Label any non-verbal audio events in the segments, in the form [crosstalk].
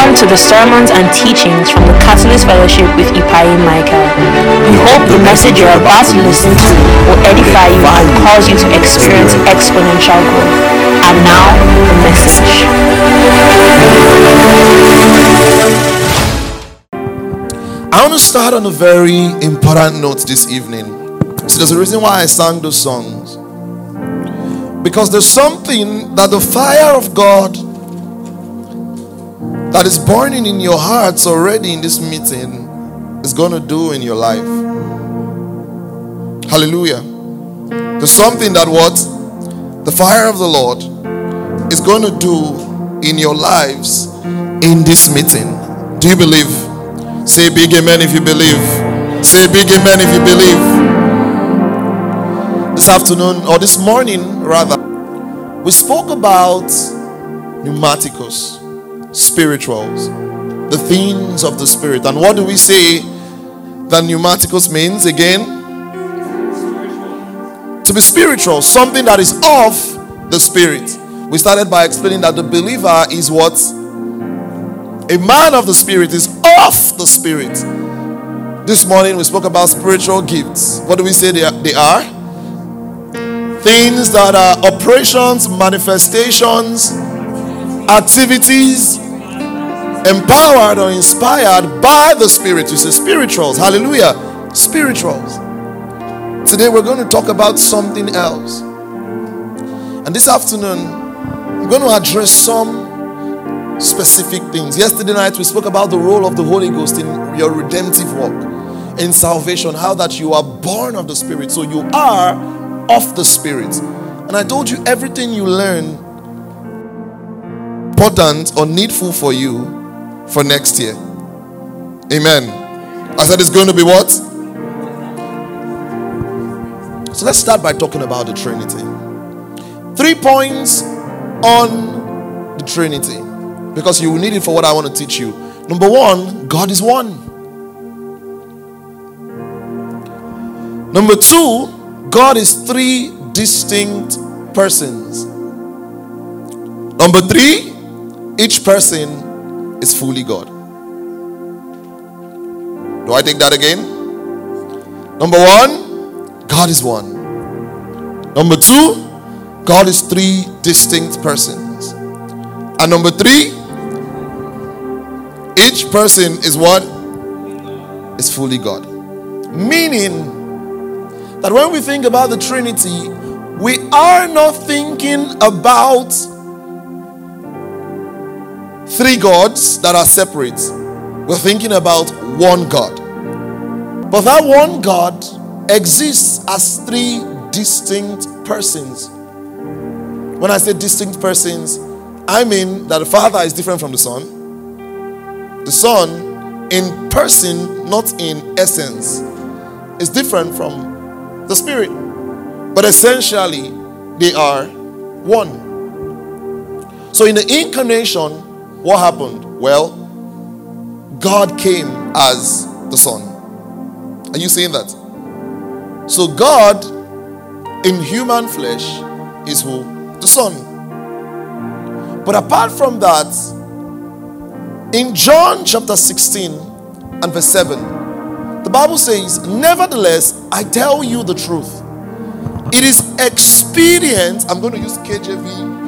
Welcome to the sermons and teachings from the Catalyst Fellowship with Ipai Michael. We hope the message you're about to listen to will edify you and cause you to experience exponential growth. And now, the message. I want to start on a very important note this evening. So, there's a reason why I sang those songs. Because there's something that the fire of God that is burning in your hearts already in this meeting is going to do in your life. Hallelujah. There's something that what the fire of the Lord is going to do in your lives in this meeting. Do you believe? Say big amen if you believe. Say big amen if you believe. This afternoon or this morning rather, we spoke about pneumatikos spirituals, the things of the spirit. And what do we say that pneumatikos means again? To be spiritual, something that is of the spirit. We started by explaining that the believer is what? A man of the spirit is of the spirit. This morning we spoke about spiritual gifts. What do we say they are? They are? Things that are operations, manifestations, activities empowered or inspired by the Spirit. You say spirituals. Hallelujah. Spirituals. Today we're going to talk about something else. And this afternoon, I'm going to address some specific things. Yesterday night, we spoke about the role of the Holy Ghost in your redemptive work, in salvation, how that you are born of the Spirit. So you are of the Spirit. And I told you everything you learn important or needful for you for next year. Amen. I said it's going to be what? So let's start by talking about the Trinity. Three points on the Trinity because you will need it for what I want to teach you. Number one, God is one. Number two, God is three distinct persons. Number three, each person is fully God. Do I take that again? Number one, God is one. Number two, God is three distinct persons. And number three, each person is what? Is fully God. Meaning that when we think about the Trinity, we are not thinking about three gods that are separate. We're thinking about one God. But that one God exists as three distinct persons. When I say distinct persons, I mean that the Father is different from the Son. The Son, in person, not in essence, is different from the Spirit. But essentially, they are one. So in the incarnation, what happened? Well, God came as the Son. Are you saying that? So, God in human flesh is who? The Son. But apart from that, in John chapter 16 and verse 7, the Bible says, Nevertheless, I tell you the truth. It is expedient. I'm going to use KJV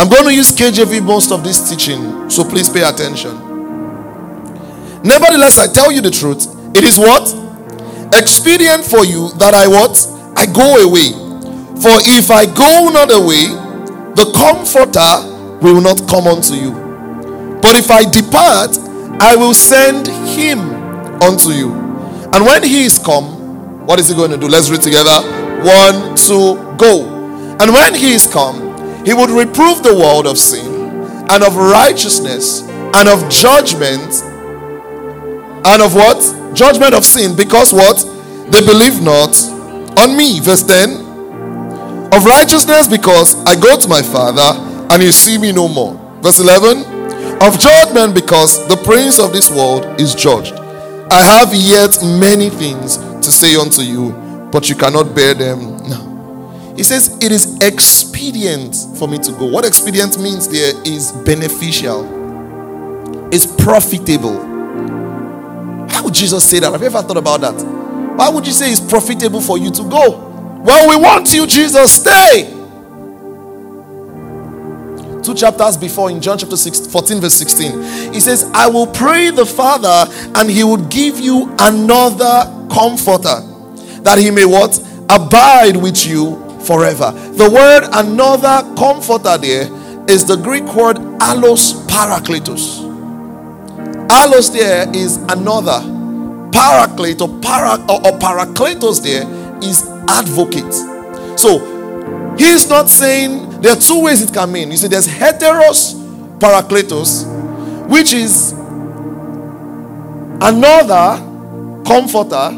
I'm going to use KJV most of this teaching, so please pay attention. Nevertheless, I tell you the truth. It is what? Expedient for you that I what? I go away. For if I go not away, the comforter will not come unto you. But if I depart, I will send him unto you. And when he is come, what is he going to do? Let's read together. One, two, go. And when he is come, he would reprove the world of sin and of righteousness and of judgment and of what? Judgment of sin because what? They believe not on me. Verse 10 of righteousness because I go to my Father and you see me no more. Verse 11 of judgment because the prince of this world is judged. I have yet many things to say unto you, but you cannot bear them. He says, It is expedient for me to go. What expedient means there is beneficial, it's profitable. How would Jesus say that? Have you ever thought about that? Why would you say it's profitable for you to go? Well, we want you, Jesus, stay. Two chapters before in John chapter 6, 14, verse 16, he says, I will pray the Father, and he will give you another comforter, that he may what? Abide with you forever. The word another comforter there is the Greek word allos parakletos. Allos there is another. Paraclete or, para, or, or parakletos there is advocate. So he's not saying there are two ways it can mean. You see, there's heteros parakletos, which is another comforter,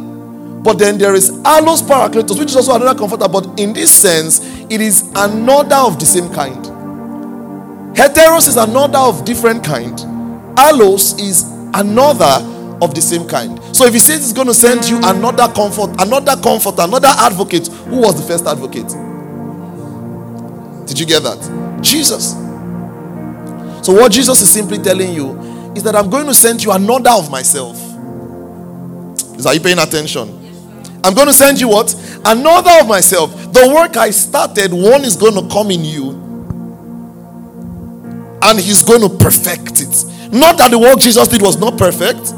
but then there is allos parakletos, which is also another comforter, but in this sense, it is another of the same kind. Heteros is another of different kind. Allos is another of the same kind. So if he says he's going to send you another comfort, another comfort, another advocate, who was the first advocate? Did you get that? Jesus. So what Jesus is simply telling you is that I'm going to send you another of myself. Is are you paying attention? I'm going to send you what? Another of myself. The work I started, one is going to come in you. And he's going to perfect it. Not that the work Jesus did was not perfect,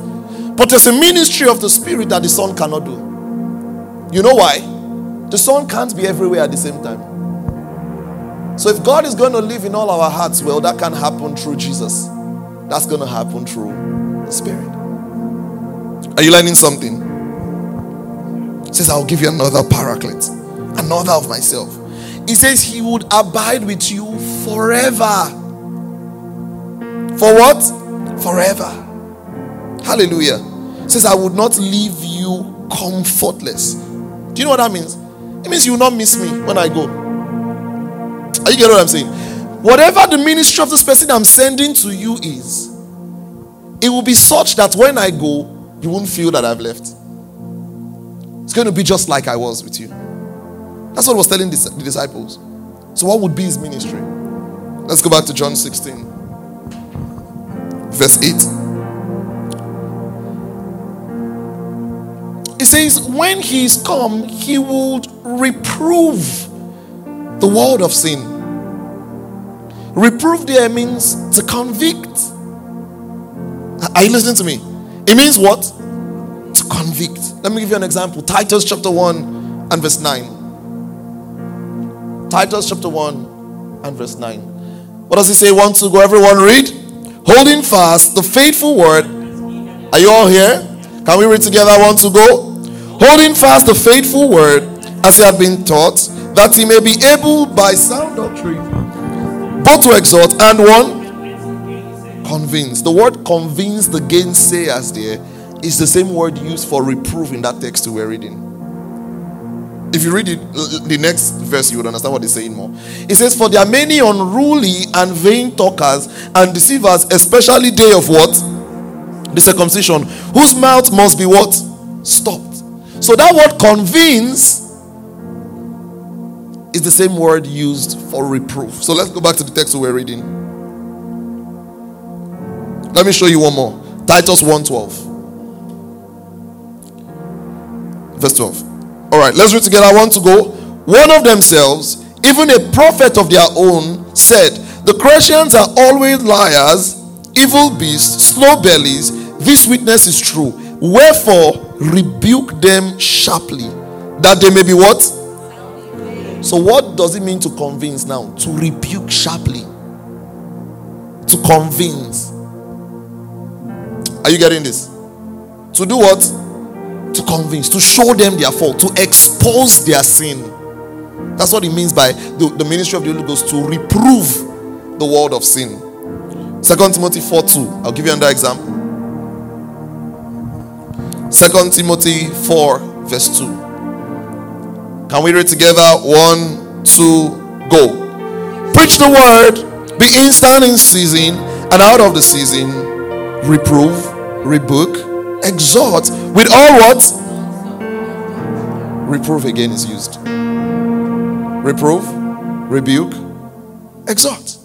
but there's a ministry of the Spirit that the Son cannot do. You know why? The Son can't be everywhere at the same time. So if God is going to live in all our hearts, well, that can happen through Jesus. That's going to happen through the Spirit. Are you learning something? He says, I'll give you another paraclete, another of myself. He says, He would abide with you forever. For what? Forever. Hallelujah. says, I would not leave you comfortless. Do you know what that means? It means you will not miss me when I go. Are you getting what I'm saying? Whatever the ministry of this person I'm sending to you is, it will be such that when I go, you won't feel that I've left. It's going to be just like I was with you. That's what was telling the disciples. So, what would be his ministry? Let's go back to John 16, verse 8. It says, when he is come, he would reprove the world of sin. Reprove there means to convict. Are you listening to me? It means what? Convict. Let me give you an example. Titus chapter 1 and verse 9. Titus chapter 1 and verse 9. What does he say? One, to go? Everyone read. Holding fast the faithful word. Are you all here? Can we read together? One, to go? holding fast the faithful word as he had been taught, that he may be able by sound doctrine both to exhort and one convince. The word convince, the gainsayers there, is the same word used for reproof in that text we were reading. If you read it, the next verse, you would understand what he's saying more. It says, For there are many unruly and vain talkers and deceivers, especially day of what? The circumcision, whose mouth must be what? Stopped so that word convince is the same word used for reproof. So let's go back to the text we were reading. Let me show you one more. Titus 1:12. Verse 12. All right, let's read together. I want to go. One of themselves, even a prophet of their own, said, The Cretians are always liars, evil beasts, slow bellies. This witness is true. Wherefore, rebuke them sharply, that they may be what? So, what does it mean to convince now? To rebuke sharply. To convince. Are you getting this? To do what? To convince, to show them their fault, to expose their sin. That's what it means by the, the ministry of the Holy Ghost to reprove the world of sin. Second Timothy 4 2. I'll give you another example. Second Timothy 4, verse 2. Can we read together? One, two, go. Preach the word, be instant in season and out of the season. Reprove, rebuke, exhort with all what? Reproof again is used. reprove, rebuke, exhort.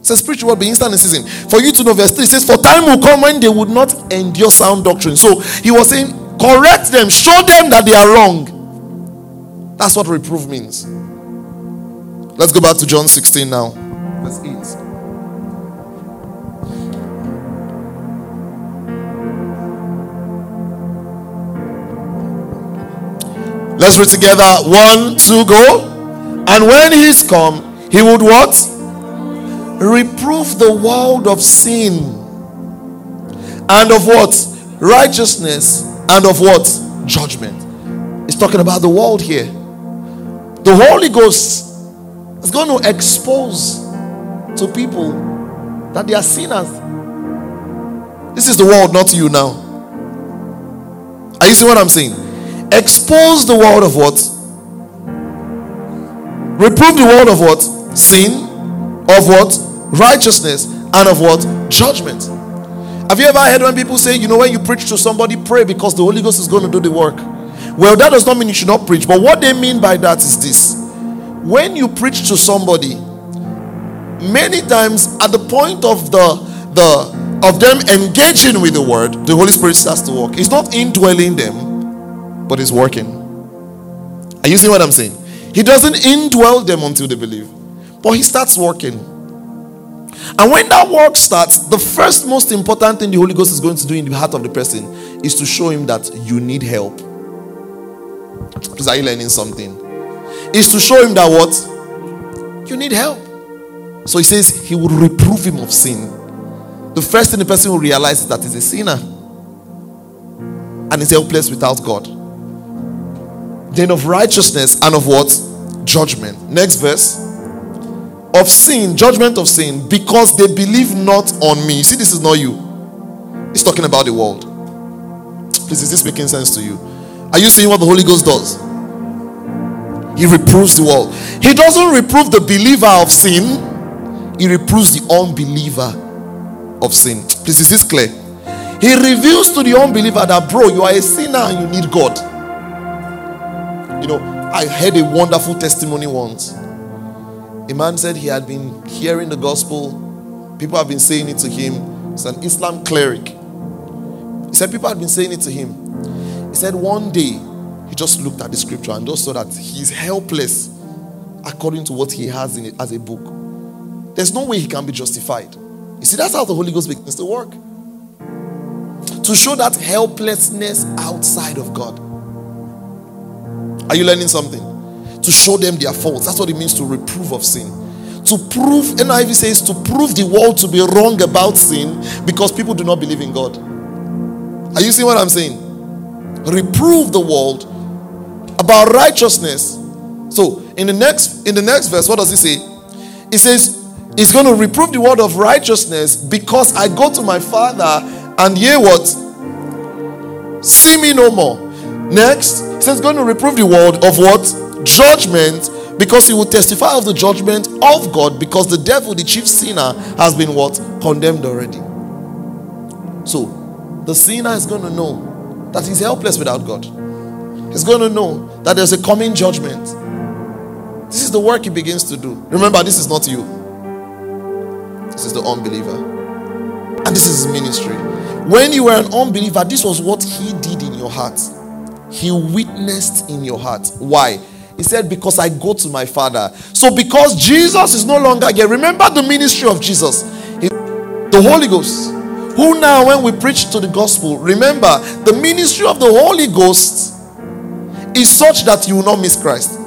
It says, preach what be instant in season. For you to know, verse 3 says, For time will come when they would not endure sound doctrine. So he was saying, correct them, show them that they are wrong. That's what reproof means. Let's go back to John 16 now. Verse 8. Let's read together. One, two, go. And when he's come, he would what? Reprove the world of sin and of what? Righteousness and of what? Judgment. He's talking about the world here. The Holy Ghost is going to expose to people that they are sinners. This is the world, not you now. Are you seeing what I'm saying? Expose the world of what? Reprove the world of what? Sin, of what? Righteousness, and of what? Judgment. Have you ever heard when people say, you know, when you preach to somebody, pray because the Holy Ghost is going to do the work? Well, that does not mean you should not preach, but what they mean by that is this when you preach to somebody, many times at the point of the the of them engaging with the word, the Holy Spirit starts to work. It's not indwelling them, but it's working. Are you seeing what I'm saying? He doesn't indwell them until they believe, but he starts working. And when that work starts, the first most important thing the Holy Ghost is going to do in the heart of the person is to show him that you need help. Please, are you learning something? Is to show him that what? You need help. So he says he will reprove him of sin. The first thing the person will realize is that he's a sinner and is helpless without God then of righteousness and of what? Judgment. Next verse. Of sin, judgment of sin, because they believe not on me. You see, this is not you. He's talking about the world. Please, is this making sense to you? Are you seeing what the Holy Ghost does? He reproves the world. He doesn't reprove the believer of sin, he reproves the unbeliever of sin. Please, is this clear? He reveals to the unbeliever that, bro, you are a sinner and you need God. You know, I heard a wonderful testimony once. A man said he had been hearing the gospel, people have been saying it to him. It's an Islam cleric. He said people had been saying it to him. He said one day he just looked at the scripture and just saw that he's helpless according to what he has in it as a book. There's no way he can be justified. You see, that's how the Holy Ghost begins to work. To show that helplessness outside of God. Are you learning something? To show them their faults. That's what it means to reprove of sin. To prove, NIV says, to prove the world to be wrong about sin because people do not believe in God. Are you seeing what I'm saying? Reprove the world about righteousness. So in the next in the next verse, what does he say? He says, He's going to reprove the word of righteousness because I go to my father and hear what? See me no more. Next, says going to reprove the world of what? Judgment, because he will testify of the judgment of God, because the devil, the chief sinner, has been what? Condemned already. So the sinner is going to know that he's helpless without God. He's going to know that there's a coming judgment. This is the work he begins to do. Remember, this is not you. This is the unbeliever. And this is his ministry. When you were an unbeliever, this was what he did in your heart. He witnessed in your heart. Why? He said, Because I go to my Father. So, because Jesus is no longer here, remember the ministry of Jesus, the Holy Ghost. Who now, when we preach to the gospel, remember the ministry of the Holy Ghost is such that you will not miss Christ.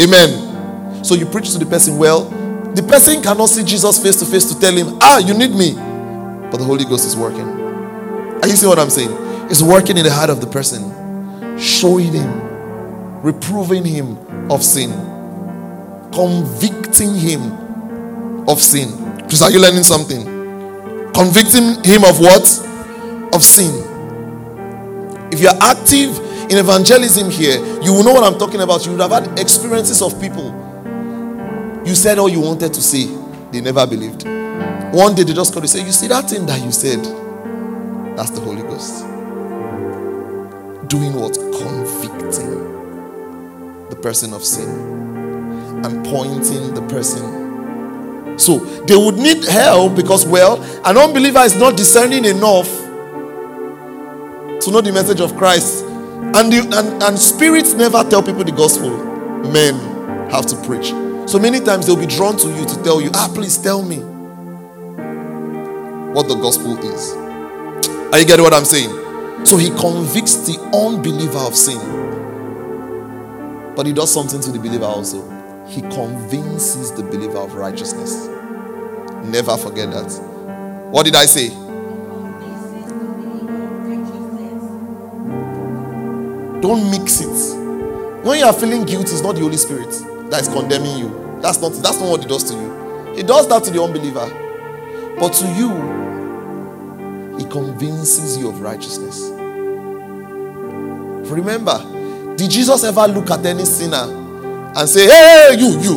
Amen. So, you preach to the person, well, the person cannot see Jesus face to face to tell him, Ah, you need me. But the Holy Ghost is working. Are you see what I'm saying? Is working in the heart of the person, showing him, reproving him of sin, convicting him of sin. Because are you learning something? Convicting him of what? Of sin. If you're active in evangelism here, you will know what I'm talking about. You would have had experiences of people. You said all you wanted to say, they never believed. One day they just called you say, You see that thing that you said? That's the Holy Ghost doing what? Convicting. the person of sin and pointing the person. So they would need help because, well, an unbeliever is not discerning enough to know the message of Christ. And, the, and, and spirits never tell people the gospel. Men have to preach. So many times they'll be drawn to you to tell you, ah, please tell me what the gospel is. Are you getting what I'm saying? So he convicts the unbeliever of sin. But he does something to the believer also. He convinces the believer of righteousness. Never forget that. What did I say? Don't mix it. When you are feeling guilty, it's not the Holy Spirit that is condemning you. That's not that's not what he does to you. He does that to the unbeliever. But to you, he convinces you of righteousness. Remember, did Jesus ever look at any sinner and say, Hey, you, you,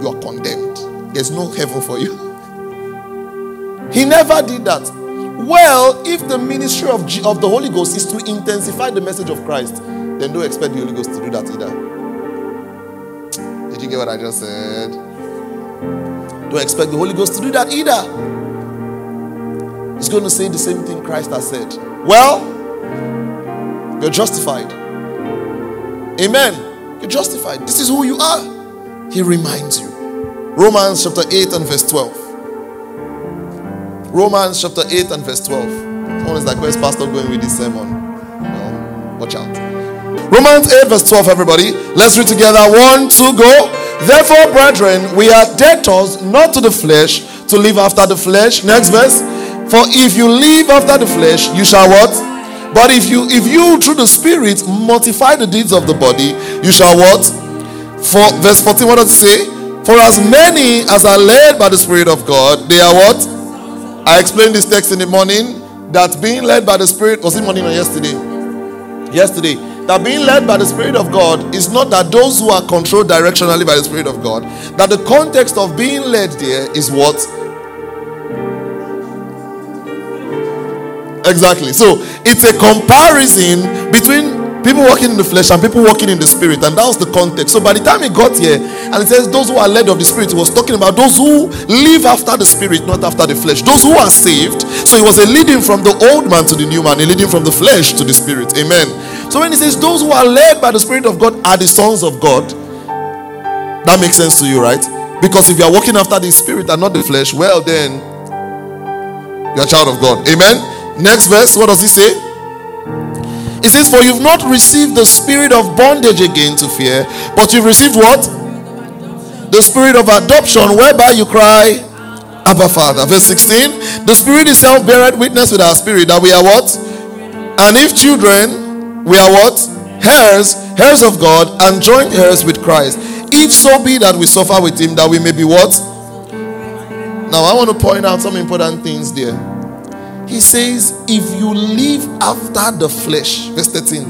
you are condemned? There's no heaven for you. He never did that. Well, if the ministry of, G- of the Holy Ghost is to intensify the message of Christ, then don't expect the Holy Ghost to do that either. Did you get what I just said? Don't expect the Holy Ghost to do that either. He's going to say the same thing Christ has said. Well, you're justified. Amen. You're justified. This is who you are. He reminds you. Romans chapter 8 and verse 12. Romans chapter 8 and verse 12. Someone is like, Where's Pastor going with this sermon? Well, watch out. Romans 8, verse 12, everybody. Let's read together. One, two, go. Therefore, brethren, we are debtors not to the flesh to live after the flesh. Next verse. For if you live after the flesh, you shall what? But if you if you through the spirit mortify the deeds of the body, you shall what? For verse 14, what does it say? For as many as are led by the Spirit of God, they are what? I explained this text in the morning that being led by the Spirit was it morning or yesterday? Yesterday that being led by the Spirit of God is not that those who are controlled directionally by the Spirit of God, that the context of being led there is what? Exactly. So it's a comparison between people walking in the flesh and people walking in the spirit, and that was the context. So by the time he got here, and it says those who are led of the spirit, he was talking about those who live after the spirit, not after the flesh. Those who are saved. So it was a leading from the old man to the new man, a leading from the flesh to the spirit. Amen. So when he says those who are led by the spirit of God are the sons of God, that makes sense to you, right? Because if you are walking after the spirit and not the flesh, well then you're a child of God. Amen. Next verse, what does he say? He says, For you've not received the spirit of bondage again to fear, but you've received what? The spirit of adoption, whereby you cry, Abba Father. Verse 16, the spirit itself beareth witness with our spirit that we are what? And if children, we are what? Heirs, heirs of God, and joint heirs with Christ. If so be that we suffer with him, that we may be what? Now I want to point out some important things there. He says, if you live after the flesh, verse 13,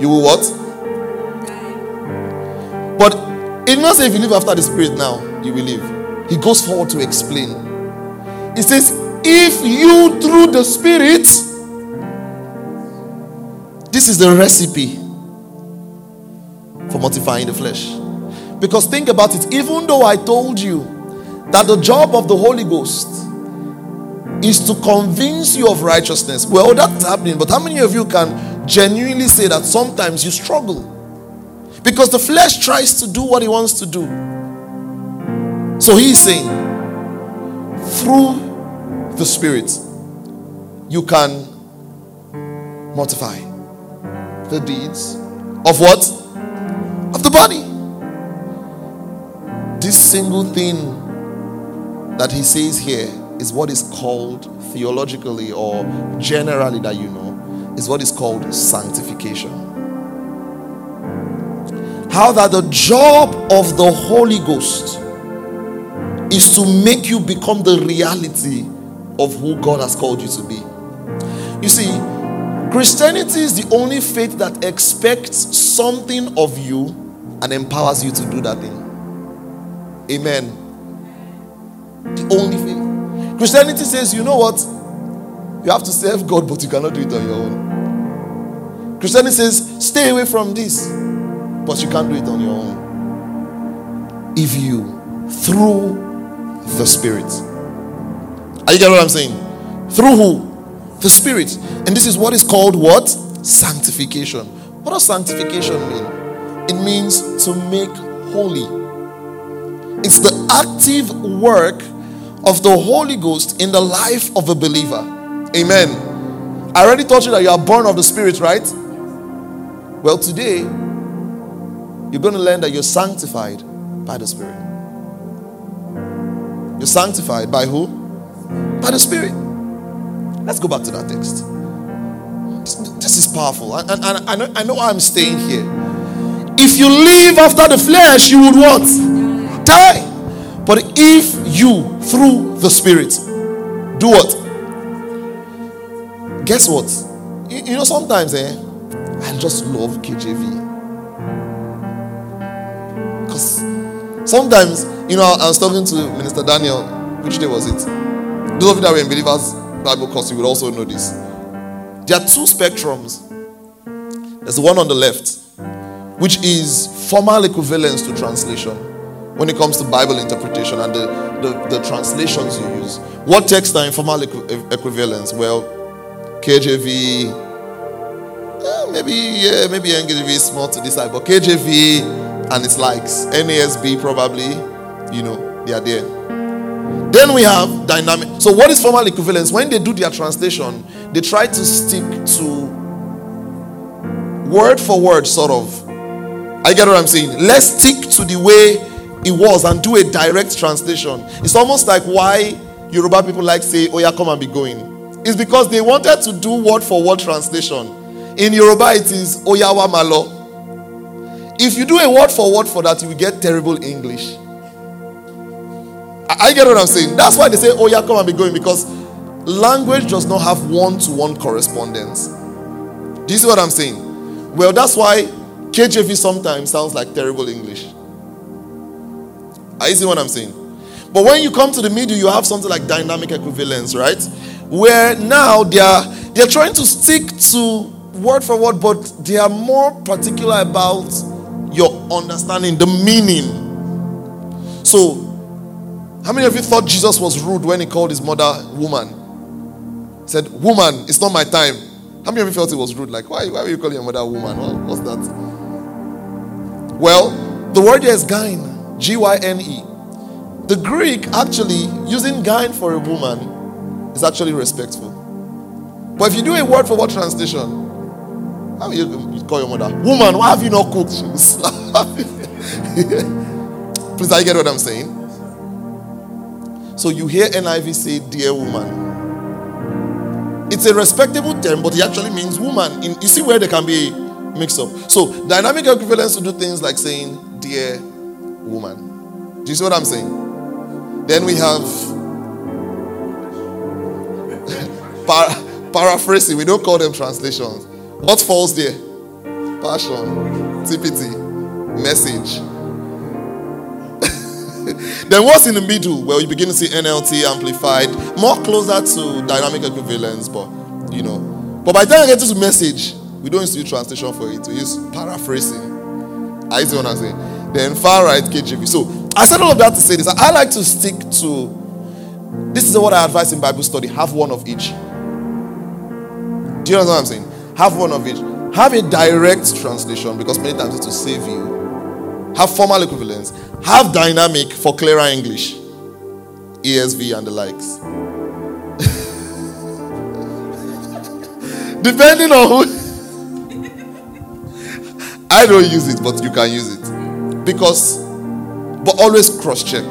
you will what? But it not say if you live after the spirit now, you will live. He goes forward to explain. He says, if you through the spirit, this is the recipe for mortifying the flesh. Because think about it, even though I told you that the job of the Holy Ghost is to convince you of righteousness. Well, oh, that's happening, but how many of you can genuinely say that sometimes you struggle? Because the flesh tries to do what he wants to do. So he's saying, through the Spirit, you can mortify the deeds of what? Of the body. This single thing that he says here is what is called theologically or generally that you know is what is called sanctification. How that the job of the Holy Ghost is to make you become the reality of who God has called you to be. You see, Christianity is the only faith that expects something of you and empowers you to do that thing. Amen. The only. Christianity says, you know what? You have to serve God, but you cannot do it on your own. Christianity says, stay away from this. But you can't do it on your own. If you, through the Spirit. Are you getting what I'm saying? Through who? The Spirit. And this is what is called what? Sanctification. What does sanctification mean? It means to make holy. It's the active work of the Holy Ghost in the life of a believer. Amen. I already told you that you are born of the Spirit, right? Well, today, you're going to learn that you're sanctified by the Spirit. You're sanctified by who? By the Spirit. Let's go back to that text. This, is powerful. And, and, and I, know, I know I'm staying here. If you live after the flesh, you would what? Die. But if you, through the Spirit, do what? Guess what? You, you know, sometimes, eh, I just love KJV. Because sometimes, you know, I was talking to Minister Daniel, which day was it? Those of you that were in Believers Bible course, you would also know this. There are two spectrums. There's the one on the left, which is formal equivalence to translation when it comes to Bible interpretation and the, the, the translations you use. What text are informal equ- equivalence? Well, KJV, eh, maybe yeah, maybe NKJV is small to decide, but KJV and its likes, NASB probably, you know, they are there. Then we have dynamic. So, what is formal equivalence? When they do their translation, they try to stick to word for word, sort of. I get what I'm saying. Let's stick to the way it was and do a direct translation. It's almost like why Yoruba people like say, Oh, come and be going. It's because they wanted to do word for word translation. In Yoruba, it is Oyawa Malo. If you do a word for word for that, you will get terrible English. I get what I'm saying. That's why they say, Oh, come and be going, because language does not have one to one correspondence. Do you see what I'm saying? Well, that's why KJV sometimes sounds like terrible English. Are you see what I'm saying? But when you come to the middle, you have something like dynamic equivalence, right? Where now they are they're trying to stick to word for word, but they are more particular about your understanding, the meaning. So, how many of you thought Jesus was rude when he called his mother woman? He said, Woman, it's not my time. How many of you felt it was rude? Like, why, why are you calling your mother woman? What, what's that? Well, the word here is gyne. G Y N E. The Greek actually using gyne for a woman is actually respectful. But if you do a word for word translation, how will you call your mother? Woman, why have you not cooked? [laughs] Please, I get what I'm saying? So you hear NIV say, dear woman. It's a respectable term, but it actually means woman. In, you see where there can be mix up. So dynamic equivalence to do things like saying, dear woman. Do you see what I'm saying? Then we have [laughs] para- paraphrasing. We don't call them translations. What falls there? Passion, TPT, message. [laughs] then what's in the middle? Well, you begin to see NLT amplified, more closer to dynamic equivalence, but you know. But by the time I get to the message, we don't use translation for it. We use paraphrasing. I see what I'm saying. Then far right KJV. So I said all of that to say this. I like to stick to this is what I advise in Bible study. Have one of each. Do you know what I'm saying? Have one of each. Have a direct translation because many times it will save you. Have formal equivalence. Have dynamic for clearer English. ESV and the likes. [laughs] Depending on who. [laughs] I don't use it, but you can use it. Because, but always cross check.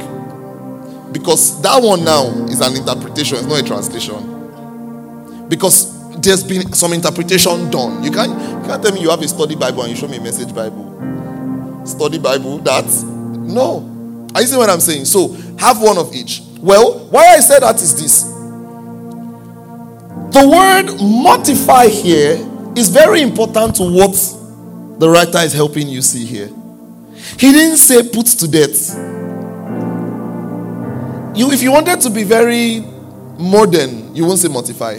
Because that one now is an interpretation, it's not a translation. Because there's been some interpretation done. You can't, you can't tell me you have a study Bible and you show me a message Bible. Study Bible, that's no. Are you see what I'm saying? So have one of each. Well, why I said that is this. The word mortify here is very important to what the writer is helping you see here. He didn't say put to death. You, if you wanted to be very modern, you won't say mortify.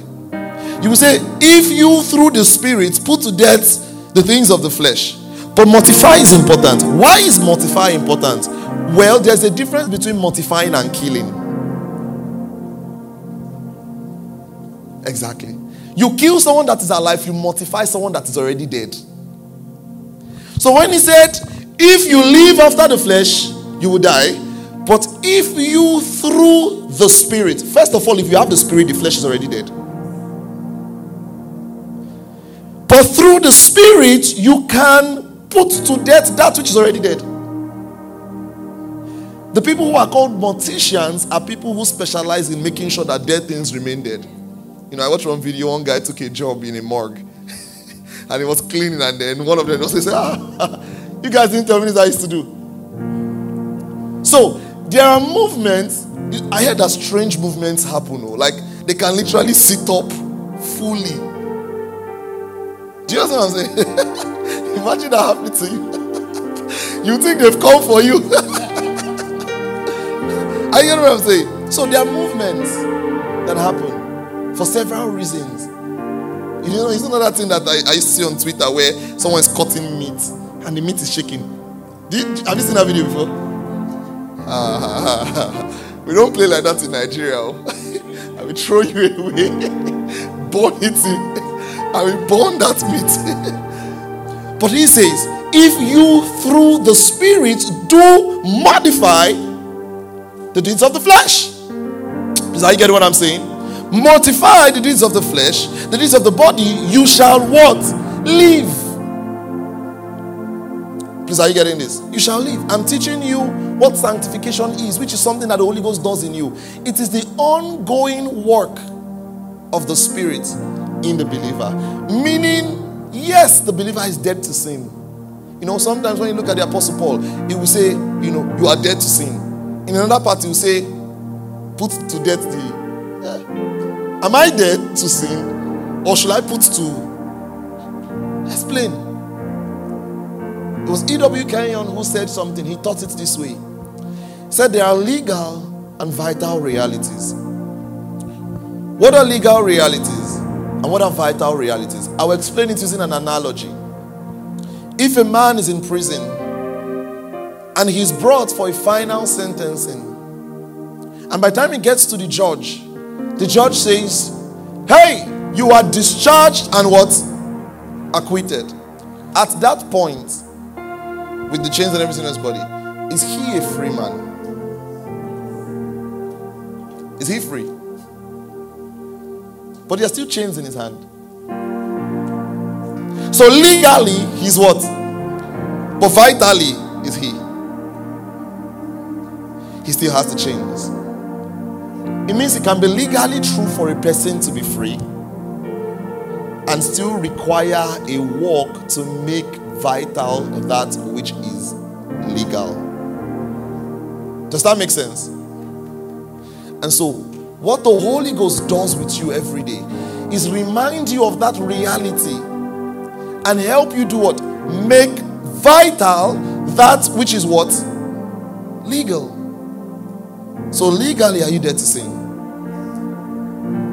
You will say, if you through the Spirit put to death the things of the flesh. But mortify is important. Why is mortify important? Well, there's a difference between mortifying and killing. Exactly. You kill someone that is alive, you mortify someone that is already dead. So when he said, if you live after the flesh, you will die. But if you through the spirit, first of all, if you have the spirit, the flesh is already dead. But through the spirit, you can put to death that which is already dead. The people who are called morticians are people who specialize in making sure that dead things remain dead. You know, I watched one video, one guy took a job in a morgue [laughs] and he was cleaning, and then one of them also said, Ah, [laughs] you guys didn't tell me this I used to do. So there are movements. I heard that strange movements happen, oh, like they can literally sit up fully. Do you understand what I'm saying? [laughs] Imagine that happening to you. [laughs] you think they've come for you. [laughs] I get what I'm saying? So there are movements that happen for several reasons. You know, it's another thing that I, I see on Twitter where someone is cutting meat and the meat is shaking. Have you seen that video before? [laughs] We don't play like that in Nigeria. Oh. [laughs] I will throw you away, [laughs] burn it in. I will burn that meat. but he says, if you through the Spirit do modify the deeds of the flesh. That you get what I'm saying? mortify the deeds of the flesh, the deeds of the body, you shall what? Live. Please, are you getting this? You shall live. I'm teaching you what sanctification is, which is something that the Holy Ghost does in you. It is the ongoing work of the Spirit in the believer. Meaning, yes, the believer is dead to sin. You know, sometimes when you look at the Apostle Paul, he will say, you know, you are dead to sin. In another part, he will say, put to death the eh, Am I dead to sin? Or should I put to? Explain. It was E.W. Kenyon who said something. He taught it this way. He said there are legal and vital realities. What are legal realities? And what are vital realities? I will explain it using an analogy. If a man is in prison and he's brought for a final sentencing, and by the time he gets to the judge, the judge says, Hey, you are discharged and what? Acquitted. At that point, with the chains and everything in his body, is he a free man? Is he free? But there are still chains in his hand. So legally, he's what? But vitally, is he? He still has the chains. It means it can be legally true for a person to be free and still require a work to make vital that which is legal. Does that make sense? And so, what the Holy Ghost does with you every day is remind you of that reality and help you do what? Make vital that which is what? Legal. So, legally, are you there to sin?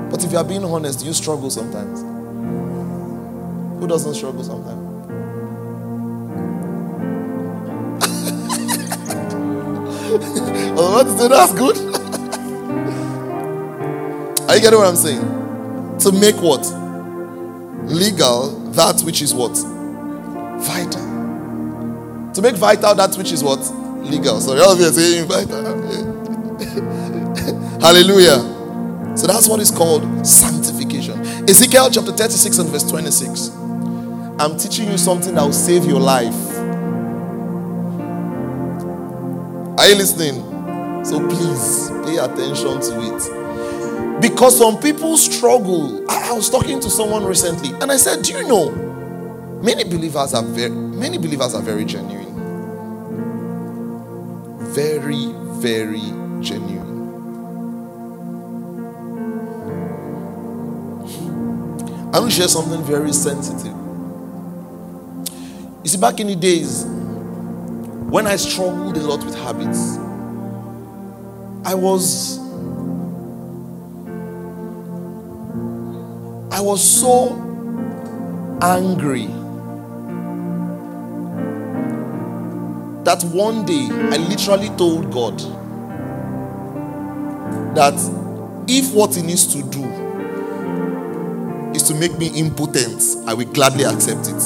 But if you are being honest, you struggle sometimes. Who doesn't struggle sometimes? Oh, to say that's good. are you getting what I'm saying? To make what? Legal that which is what? Vital. To make vital that which is what? Legal. Sorry, all of you are saying vital. [laughs] Hallelujah. So that's what is called sanctification. Ezekiel chapter 36 and verse 26. I'm teaching you something that will save your life. Are you listening? So please pay attention to it. Because some people struggle. I was talking to someone recently and I said, Do you know? Many believers are very many believers are very genuine. Very, very genuine. I want to share something very sensitive. You see, back in the days when I struggled a lot with habits, I was I was so angry that one day I literally told God that if what He needs to do is to make me impotent, I will gladly accept it.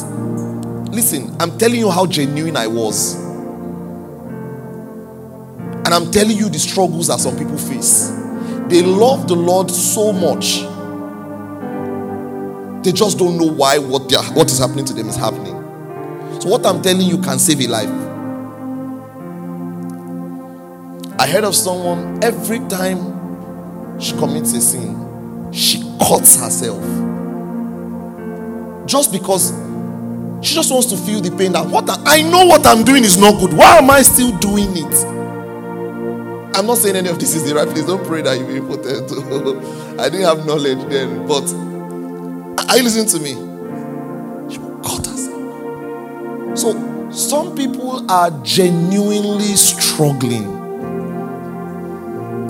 Listen, I'm telling you how genuine I was. And I'm telling you the struggles that some people face. They love the Lord so much. They just don't know why what, they are, what is happening to them is happening. So, what I'm telling you can save a life. I heard of someone every time she commits a sin, she cuts herself. Just because she just wants to feel the pain that what I, I know what I'm doing is not good. Why am I still doing it? I'm not saying any of this is the right place. Don't pray that you be potent. I didn't have knowledge then, but are you listening to me? Will cut herself. So some people are genuinely struggling.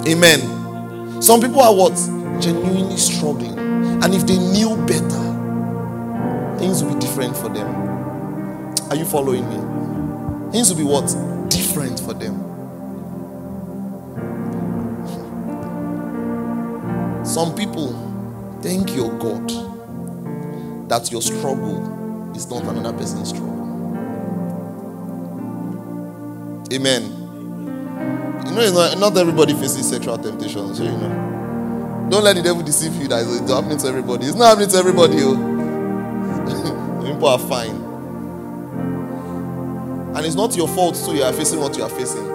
Amen. Some people are what? Genuinely struggling. And if they knew better, things would be different for them. Are you following me? Things would be what? Different for them. Some people, thank your God that your struggle is not another person's struggle. Amen. You know, not, not everybody faces sexual temptation, so you know. Don't let the devil deceive you that it's happening to everybody. It's not happening to everybody. Oh. [laughs] People are fine. And it's not your fault, so you are facing what you are facing.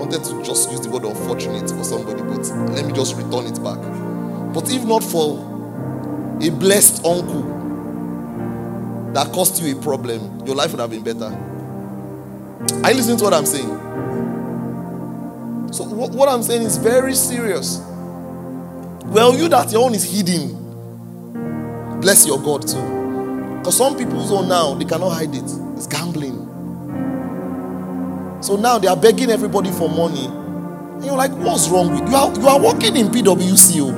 Wanted to just use the word unfortunate for somebody, but let me just return it back. But if not for a blessed uncle that cost you a problem, your life would have been better. Are you listening to what I'm saying? So, what, what I'm saying is very serious. Well, you that your own is hidden, bless your God too. Because some people's own now, they cannot hide it. So now they are begging everybody for money. And you're like, what's wrong with you? Are, you are working in PWCO.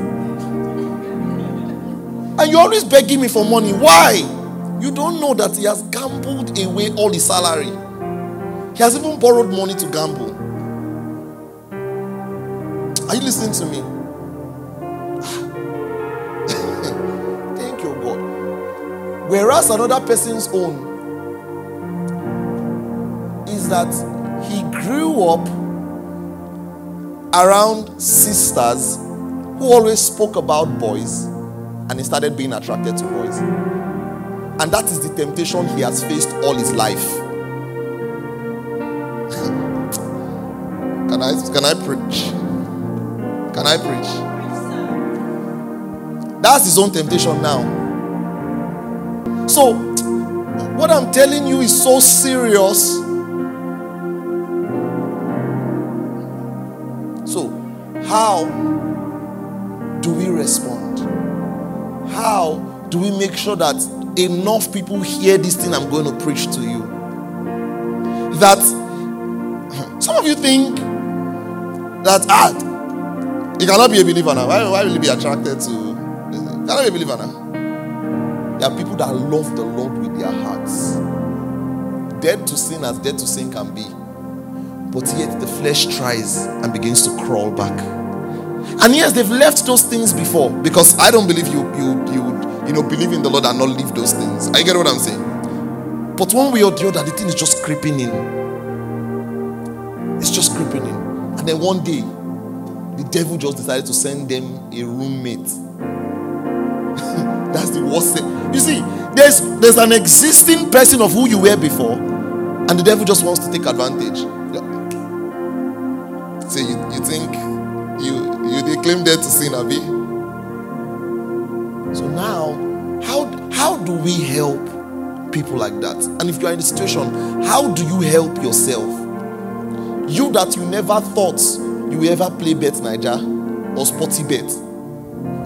Oh. And you're always begging me for money. Why? You don't know that he has gambled away all his salary. He has even borrowed money to gamble. Are you listening to me? [laughs] Thank you, God. Whereas another person's own is that he grew up around sisters who always spoke about boys and he started being attracted to boys. And that is the temptation he has faced all his life. [laughs] can I can I preach? Can I preach? That's his own temptation now. So, what I'm telling you is so serious. How do we respond? How do we make sure that enough people hear this thing I'm going to preach to you? That [laughs] some of you think that ah, you cannot be a believer now. Why, why will you be attracted to? Cannot be a believer now. There are people that love the Lord with their hearts. Dead to sin as dead to sin can be. But yet the flesh tries and begins to crawl back. And yes, they've left those things before because I don't believe you you you would you know believe in the Lord and not leave those things. I get what I'm saying. But one way or the other, the thing is just creeping in. It's just creeping in. And then one day, the devil just decided to send them a roommate. [laughs] That's the worst thing. You see, there's there's an existing person of who you were before, and the devil just wants to take advantage. Say so you, you think claim there to sin, Abi? So now, how how do we help people like that? And if you are in the situation, how do you help yourself? You that you never thought you ever play Bet9ja or SportyBet?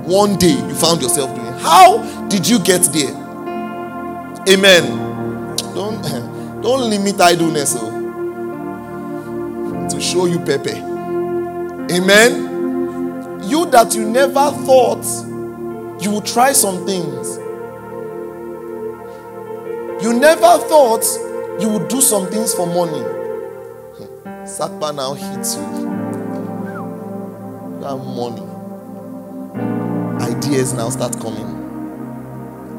One day you found yourself doing. How did you get there? Amen. Don't [laughs] don't limit idleness oh, to show you Pepe. Amen. You that you never thought you would try some things. You never thought you would do some things for money. Sakpa now hits you. That money. Ideas now start coming.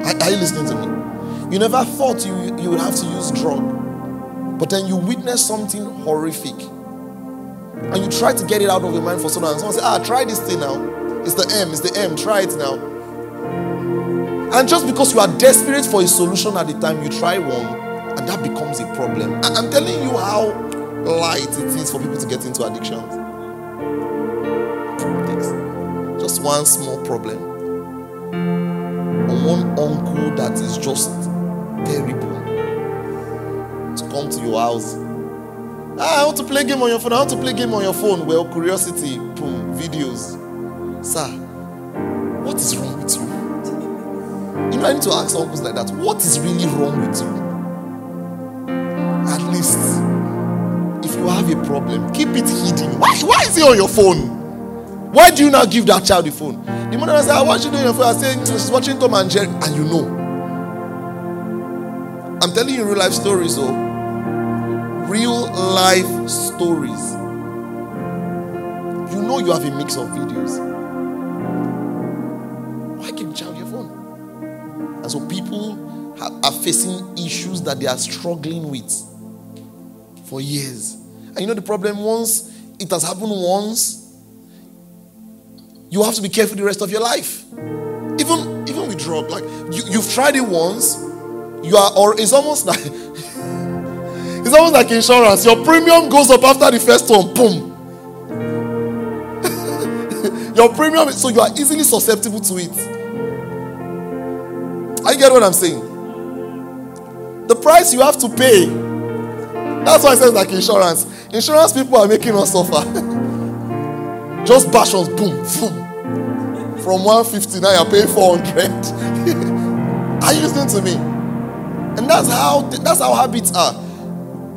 Are, are you listening to me? You never thought you, you would have to use drug, but then you witness something horrific. And you try to get it out of your mind for so long. Someone say, ah, try this thing now. It's the M, it's the M, try it now. And just because you are desperate for a solution at the time, you try one, and that becomes a problem. I'm telling you how light it is for people to get into addictions. Just one small problem. one uncle that is just terrible to come to your house. Ah, I want to play game on your phone. I want to play game on your phone. Well, curiosity, boom, videos. Sir, what is wrong with you? You know, I need to ask uncles like that. What is really wrong with you? At least, if you have a problem, keep it hidden. Why, why is it on your phone? Why do you now give that child the phone? The mother says, I want you doing your phone. I say, she's watching Tom and Jerry, and you know. I'm telling you real life stories, oh. Real life stories. You know you have a mix of videos. Why give child your phone? And so people are facing issues that they are struggling with for years. And you know the problem once it has happened once, you have to be careful the rest of your life. Even even with drug, like you, you've tried it once, you are or it's almost like [laughs] it's almost like insurance. Your premium goes up after the first one, boom. [laughs] Your premium, so you are easily susceptible to it. I get what I'm saying. The price you have to pay. That's why it says like insurance. Insurance people are making us suffer. [laughs] Just bash us, boom, boom. From 150, now you're paying 400. [laughs] are you listening to me? And that's how that's how habits are.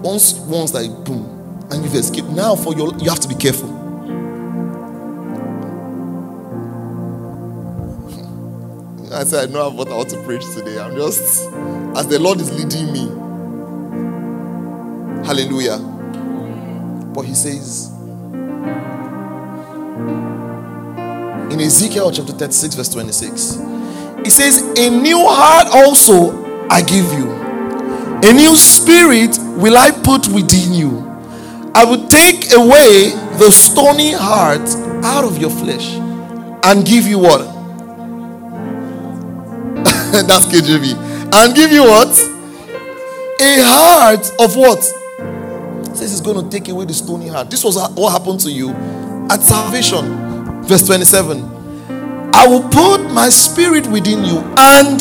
Once once like boom, and you've escaped. Now for your you have to be careful. Hmm. I said I know what I want to preach today. I'm just as the Lord is leading me. Hallelujah. But he says, in Ezekiel chapter 36, verse 26. he says, A new heart also I give you, a new spirit will I put within you. I will take away the stony heart out of your flesh and give you what? [laughs] That's KJV. And give you what? A heart of what? Says it's going to take away the stony heart. This was what happened to you at salvation. Verse 27 I will put my spirit within you and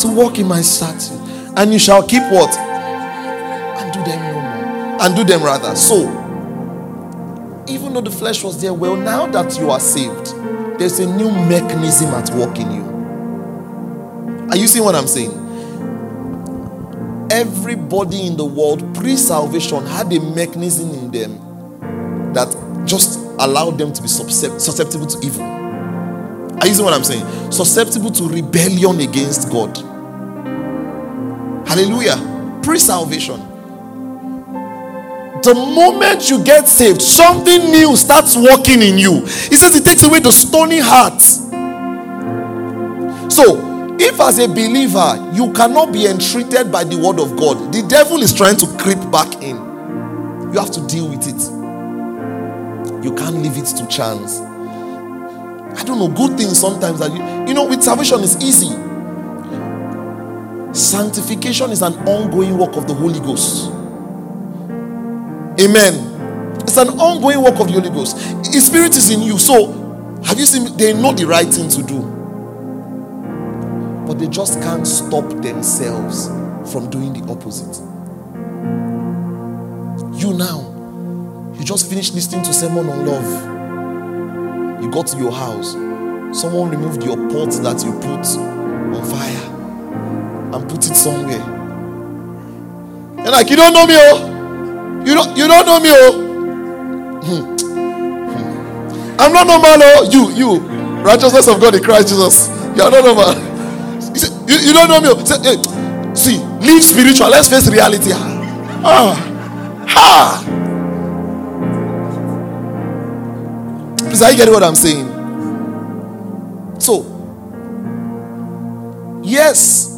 to walk in my statutes, and you shall keep what? And do them no more. And do them rather. So, even though the flesh was there, well, now that you are saved, there's a new mechanism at work in you. Are you seeing what I'm saying? Everybody in the world pre salvation had a mechanism in them that just allowed them to be susceptible to evil. Are you seeing what I'm saying? Susceptible to rebellion against God. Hallelujah. Pre salvation. The moment you get saved, something new starts working in you. He says it takes away the stony heart. So, if as a believer you cannot be entreated by the word of God, the devil is trying to creep back in. You have to deal with it. You can't leave it to chance. I don't know, good things sometimes that you, you know, with salvation is easy. Sanctification is an ongoing work of the Holy Ghost. Amen. It's an ongoing work of the Holy Ghost. His spirit is in you. So, have you seen they know the right thing to do? But they just can't stop themselves from doing the opposite. You now you just finished listening to sermon on love. You got to your house. Someone removed your pot that you put on fire and put it somewhere. And like you don't know me, oh. You don't you don't know me, oh. Hmm. Hmm. I'm not normal, oh. You, you. Righteousness of God in Christ Jesus. You are not over. You, you don't know me. Say, hey, see, live spiritual. Let's face reality. Ah, ha. Please, are you getting what I'm saying? So, yes,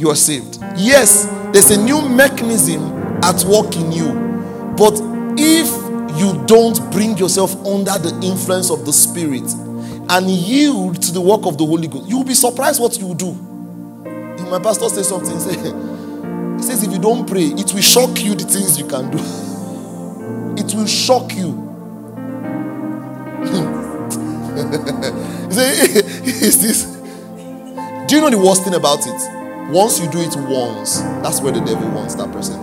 you are saved. Yes, there's a new mechanism at work in you. But if you don't bring yourself under the influence of the Spirit and yield to the work of the Holy Ghost, you'll be surprised what you will do. My pastor says something. [laughs] He says, if you don't pray, it will shock you the things you can do. [laughs] It will shock you. [laughs] he said, is this? Do you know the worst thing about it? Once you do it once, that's where the devil wants that person.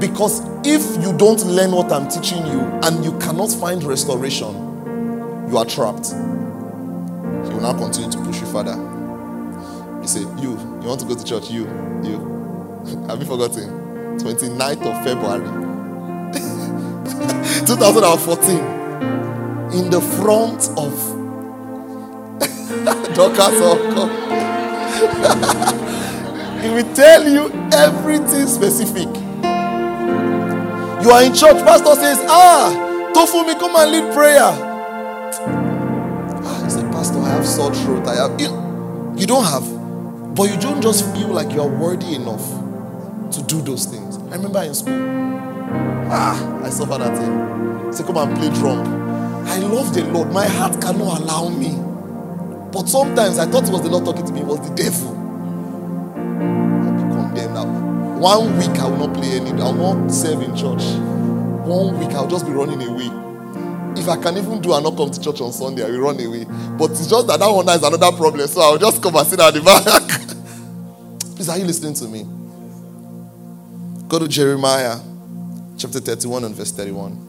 Because if you don't learn what I'm teaching you and you cannot find restoration, you are trapped. He will now continue to push you further. He said, You, you want to go to church? You, you. [laughs] Have you forgotten? 29th of February [laughs] 2014 in the front of [laughs] Dorcas He will tell you everything specific. You are in church, pastor says, Ah, Tofumi, come and lead prayer. Ah, he said, Pastor, I have sore throat. I have you, you don't have, but you don't just feel like you are worthy enough to do those things. I remember in school. Ah, I suffered that thing. Say, come and play drum. I love the Lord. My heart cannot allow me. But sometimes I thought it was the Lord talking to me, it was the devil. Be now. One week I will not play any, I will not serve in church. One week I'll just be running away. If I can even do and not come to church on Sunday, I will run away. But it's just that that one is another problem. So I'll just come and sit at the back. [laughs] Please, are you listening to me? Go to Jeremiah chapter 31 and verse 31.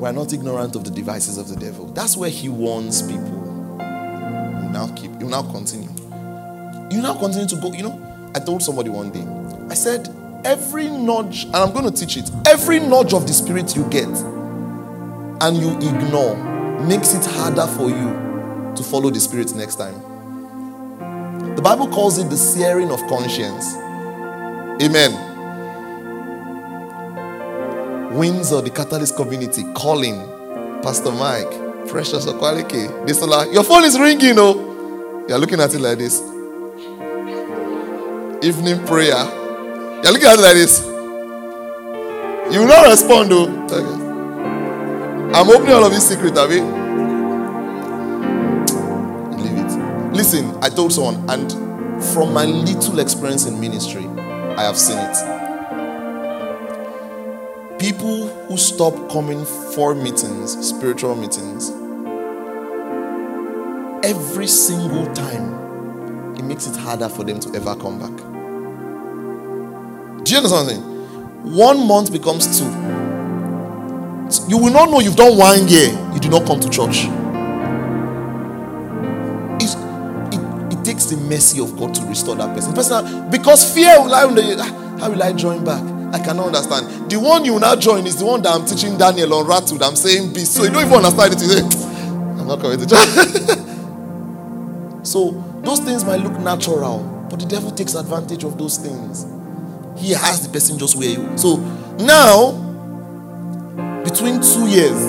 We are not ignorant of the devices of the devil. That's where he warns people. You now keep, you now continue. You now continue to go, you know. I told somebody one day, I said, every nudge, and I'm going to teach it, every nudge of the spirit you get and you ignore makes it harder for you to follow the spirit next time. The Bible calls it the searing of conscience. Amen. Windsor, the Catalyst community, calling Pastor Mike, Precious Okwalike, Desola. Your phone is ringing, oh. You're looking at it like this evening prayer. You're looking at it like this. You will not respond though. Okay. I'm opening all of these secrets, Abby. Leave it. Listen, I told someone, and from my little experience in ministry, I have seen it. People who stop coming for meetings, spiritual meetings, every single time, it makes it harder for them to ever come back. Do you understand what I'm saying? One month becomes two. You will not know you've done one year, you do not come to church. It, it, takes the mercy of God to restore that person. person because fear will lie on the ah, how will I join back? I cannot understand. The one you now join is the one that I'm teaching Daniel on Ratu. I'm saying be so you don't even understand it. You say, I'm not coming to church. [laughs] so those things might look natural, but the devil takes advantage of those things. He has the person just where you. So now, between two years,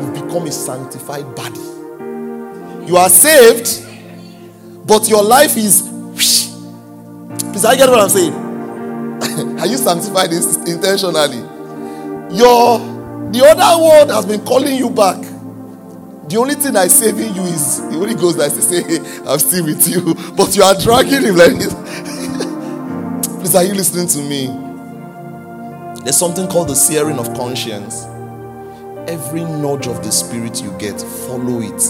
you've become a sanctified body. You are saved, but your life is. Please, I get what I'm saying. [laughs] are you sanctified intentionally? Your the other world has been calling you back. The only thing that's saving you is the Holy Ghost that to say, hey, [laughs] I'm still with you. But you are dragging him like this. [laughs] Please, are you listening to me? There's something called the searing of conscience. Every nudge of the spirit you get, follow it.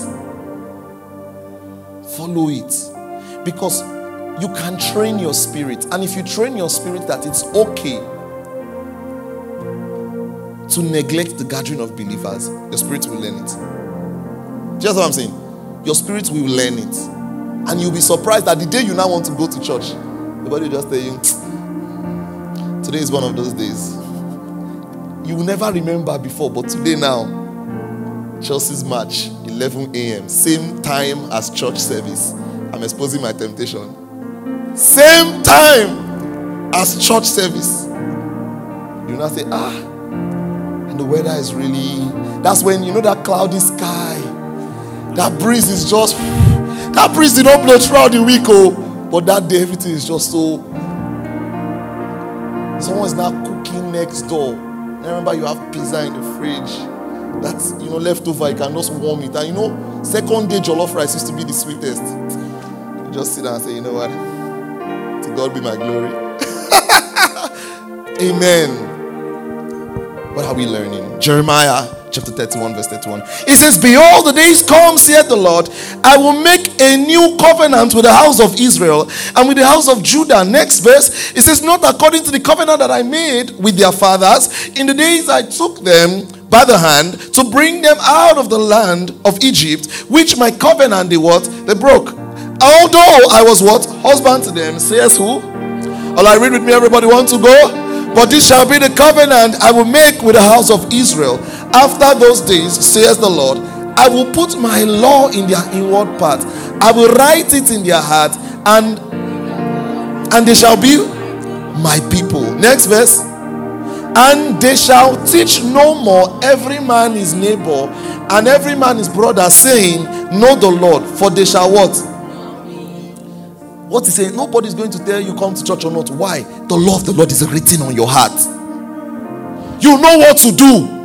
Follow it. Because you can train your spirit. And if you train your spirit that it's okay to neglect the gathering of believers, your spirit will learn it. Just what I'm saying? Your spirit will learn it. And you'll be surprised that the day you now want to go to church, body just you, [tsk] Today is one of those days. You will never remember before, but today now, Chelsea's match, 11 a.m., same time as church service. I'm exposing my temptation. Same time as church service. You now say, ah, and the weather is really. That's when you know that cloudy sky. That breeze is just. That breeze did not blow throughout the week, oh, but that day everything is just so. Someone is now cooking next door. remember, you have pizza in the fridge that's you know leftover. You can just warm it. And you know, second day jollof rice used to be the sweetest. You just sit down and say, you know what? To God be my glory. [laughs] Amen. What are we learning? Jeremiah chapter 31, verse 31. It says, Behold, the days come, saith the Lord, I will make a new covenant with the house of Israel and with the house of Judah. Next verse, it says, Not according to the covenant that I made with their fathers in the days I took them by the hand to bring them out of the land of Egypt, which my covenant they what? They broke. Although I was what? Husband to them, says who? All I read with me, everybody want to go? But this shall be the covenant I will make with the house of Israel. After those days, says the Lord, I will put my law in their inward part. I will write it in their heart, and and they shall be my people. Next verse. And they shall teach no more every man his neighbor and every man his brother, saying, Know the Lord, for they shall what? What is saying? Nobody's going to tell you come to church or not. Why? The law of the Lord is written on your heart. You know what to do.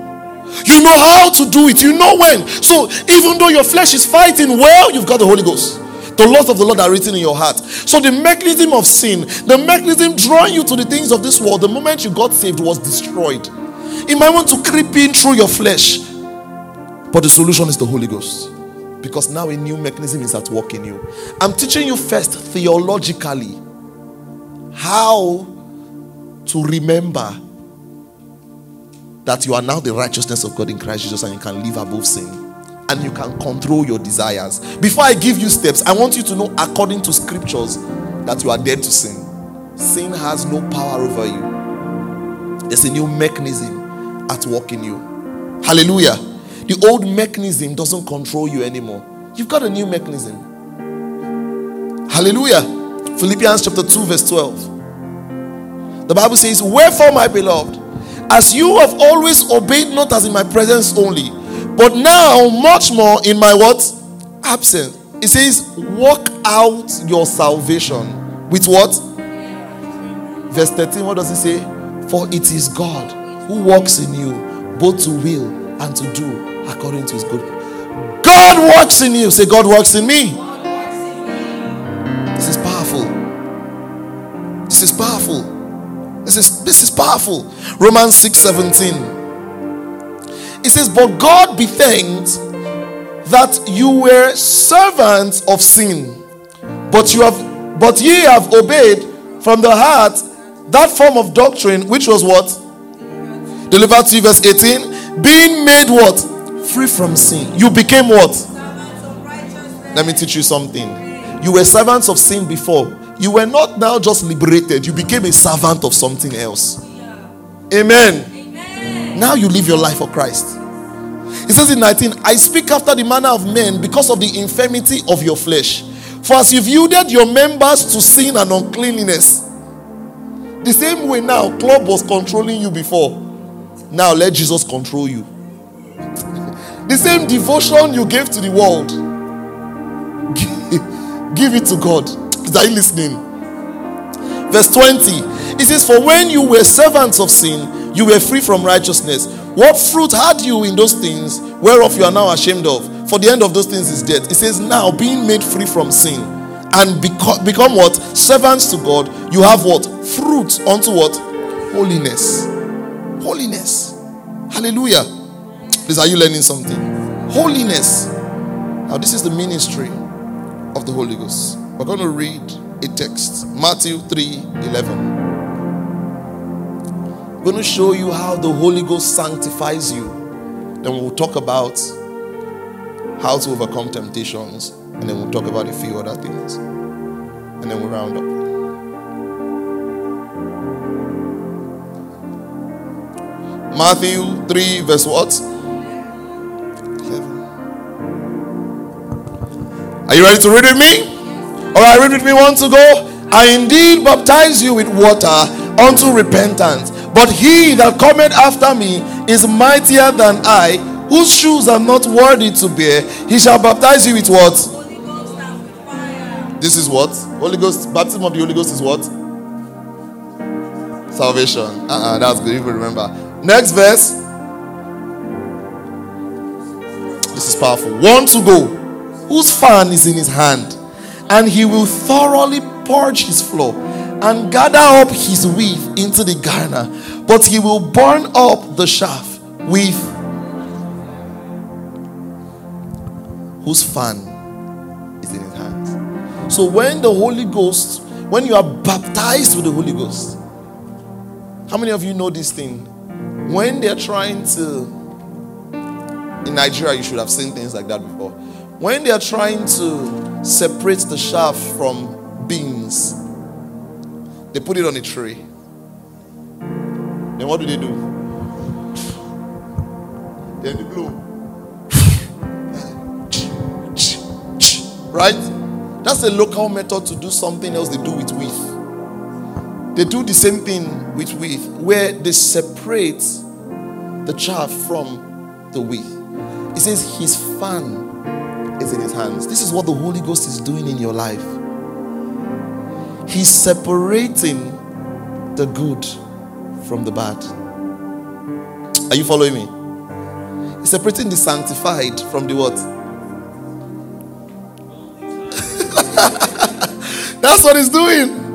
You know how to do it. You know when. So even though your flesh is fighting well, you've got the Holy Ghost. The laws of the Lord are written in your heart. So the mechanism of sin, the mechanism drawing you to the things of this world, the moment you got saved was destroyed. It might want to creep in through your flesh. But the solution is the Holy Ghost. Because now a new mechanism is at work in you. I'm teaching you first theologically how to remember that you are now the righteousness of God in Christ Jesus and you can live above sin and you can control your desires. Before I give you steps, I want you to know, according to scriptures, that you are dead to sin. Sin has no power over you. There's a new mechanism at work in you. Hallelujah. The old mechanism doesn't control you anymore. You've got a new mechanism. Hallelujah. Philippians chapter 2, verse 12. The Bible says, Wherefore, my beloved, as you have always obeyed, not as in my presence only but now, much more in my what? Absence. It says, work out your salvation with what? Verse 13, what does it say? For it is God who works in you both to will and to do according to his good. God works in you. Say, God works in me. This is this is powerful. Romans 6 17. It says, But God be thanked that you were servants of sin, but you have but ye have obeyed from the heart that form of doctrine which was what? Delivered to you, verse 18. Being made what? Free from sin. You became what? Let me teach you something. You were servants of sin before. You were not now just liberated, you became a servant of something else. Amen. Now you live your life for Christ. He says in 19, I speak after the manner of men because of the infirmity of your flesh. For as you've yielded your members to sin and uncleanliness, the same way now, club was controlling you before. Now let Jesus control you. [laughs] the same devotion you gave to the world, [laughs] give it to God. Are you listening? Verse 20, it says, For when you were servants of sin, you were free from righteousness. What fruit had you in those things whereof you are now ashamed of? For the end of those things is death. It says, Now being made free from sin and beco- become what? Servants to God, you have what? Fruit unto what? Holiness. Holiness. Hallelujah. Please, are you learning something? Holiness. Now, this is the ministry of the Holy Ghost. We're going to read a text Matthew 3 11 going to show you how the Holy Ghost sanctifies you. Then we'll talk about how to overcome temptations. And then we'll talk about a few other things. And then we'll round up. Matthew 3, verse what? 11. Are you ready to read with me? All right, read with me. Want to go? I indeed baptize you with water unto repentance. But he that cometh after me is mightier than I, whose shoes I'm not worthy to bear. He shall baptize you with what? This is what? Holy Ghost, baptism of the Holy Ghost is what? Salvation. Uh-uh, that's good. You remember. Next verse. This is powerful. One to go. Whose fan is in his hand? And he will thoroughly purge his floor and gather up his wheat into the garner, but he will burn up the chaff with whose fan is in his hand. So when the Holy Ghost, when you are baptized with the Holy Ghost, how many of you know this thing? When they're trying to, in Nigeria, you should have seen things like that before. When they're trying to separate the chaff from beans, they put it on a tree. Then what do they do? Then they blow. right? That's a local method to do something else they do with wheat. They do the same thing with wheat, where they separate the chaff from the wheat. It says his fan is in his hands. This is what the Holy Ghost is doing in your life. He's separating the good from the bad. Are you following me? He's separating the sanctified from the what? [laughs] That's what he's doing.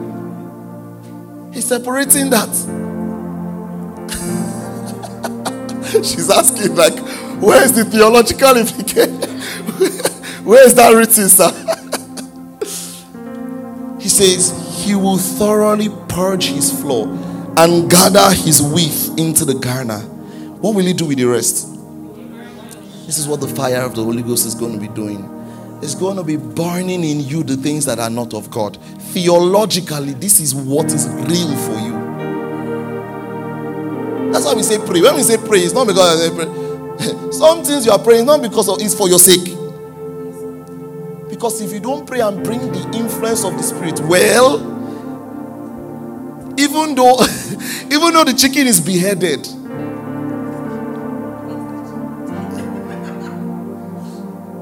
He's separating that. [laughs] She's asking, like, where is the theological implication? [laughs] where is that written, sir? [laughs] he says, he will thoroughly purge his floor and gather his wheat into the garner. What will he do with the rest? This is what the fire of the Holy Ghost is going to be doing. It's going to be burning in you the things that are not of God. Theologically, this is what is real for you. That's why we say pray. When we say pray, it's not because I say pray. Some things you are praying, not because of, it's for your sake. Because if you don't pray and bring the influence of the Spirit, well, even though [laughs] even though the chicken is beheaded,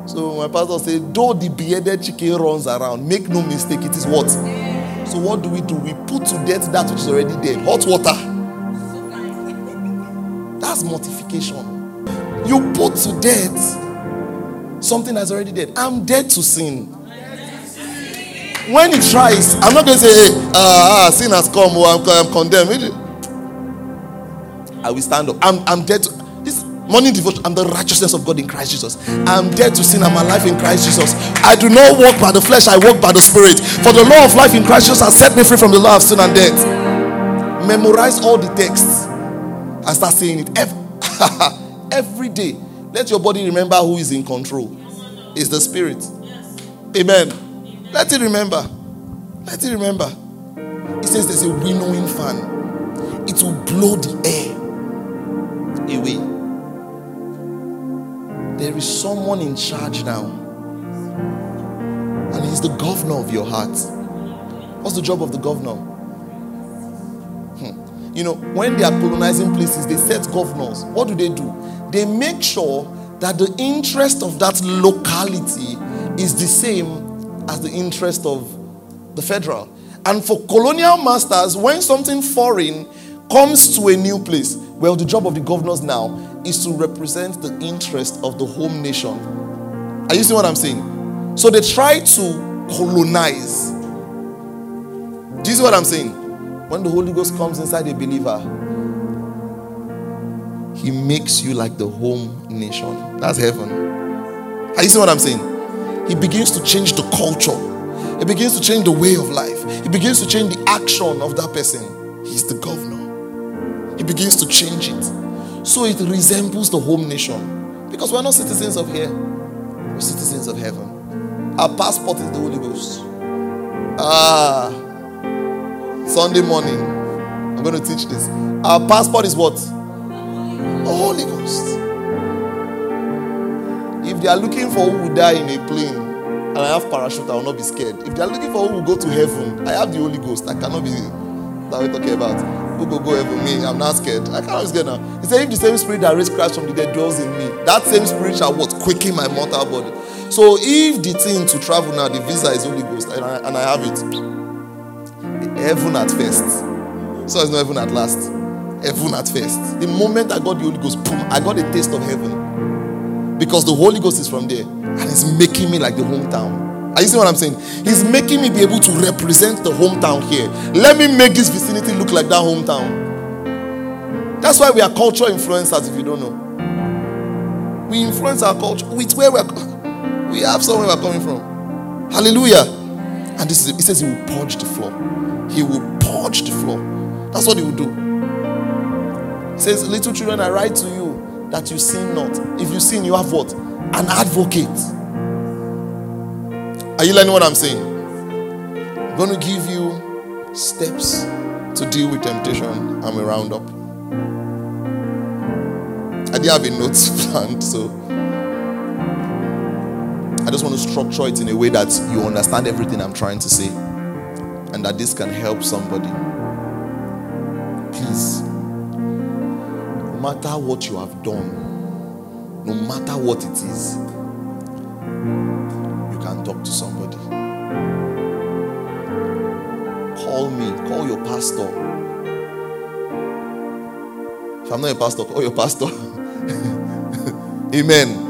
so my pastor said, though the beheaded chicken runs around, make no mistake, it is what? So what do we do? We put to death that which is already there. Hot water. That's mortification. You put to death something that's already dead. I'm dead to sin. When it tries, I'm not going to say, hey, uh, sin has come, or oh, I'm, I'm condemned. I will stand up. I'm, I'm dead to this morning devotion. I'm the righteousness of God in Christ Jesus. I'm dead to sin. I'm alive in Christ Jesus. I do not walk by the flesh, I walk by the spirit. For the law of life in Christ Jesus has set me free from the law of sin and death. Memorize all the texts and start saying it every, [laughs] every day. Let your body remember who is in control. It's the spirit. Amen. Let it remember. Let it remember. It says there's a winnowing fan. It will blow the air away. There is someone in charge now. And he's the governor of your heart. What's the job of the governor? Hmm. You know, when they are colonizing places, they set governors. What do they do? They make sure that the interest of that locality is the same as the interest of the federal. And for colonial masters, when something foreign comes to a new place, well, the job of the governors now is to represent the interest of the home nation. Are you seeing what I'm saying? So they try to colonize. Do you see what I'm saying? When the Holy Ghost comes inside a believer, he makes you like the home nation. That's heaven. Are you seeing what I'm saying? He begins to change the culture. He begins to change the way of life. He begins to change the action of that person. He's the governor. He begins to change it. So it resembles the home nation. Because we're not citizens of here, we're citizens of heaven. Our passport is the Holy Ghost. Ah, Sunday morning, I'm going to teach this. Our passport is what? Holy Ghost. If they are looking for who will die in a plane and I have parachute, I will not be scared. If they are looking for who will go to heaven, I have the Holy Ghost. I cannot be that we're talking about. Who go go heaven? Me, I'm not scared. I cannot be scared now. He said, if the same spirit that raised Christ from the dead dwells in me, that same spirit shall what? Quicken my mortal body. So if the thing to travel now, the visa is Holy Ghost, and I, and I have it, heaven at first. So it's not heaven at last. Heaven at first. The moment I got the Holy Ghost, boom, I got a taste of heaven. Because the Holy Ghost is from there and it's making me like the hometown. Are you seeing what I'm saying? He's making me be able to represent the hometown here. Let me make this vicinity look like that hometown. That's why we are cultural influencers, if you don't know. We influence our culture with where we're [laughs] we have somewhere we're coming from. Hallelujah. And this is it says he will purge the floor. He will purge the floor. That's what he will do. Says, Little children, I write to you that you sin not. If you sin, you have what? An advocate. Are you learning what I'm saying? I'm going to give you steps to deal with temptation and we round up. I didn't have a notes [laughs] planned, so I just want to structure it in a way that you understand everything I'm trying to say and that this can help somebody. Please, matter what you have done, no matter what it is, you can talk to somebody. Call me, call your pastor. If I'm not a pastor, call your pastor. [laughs] Amen.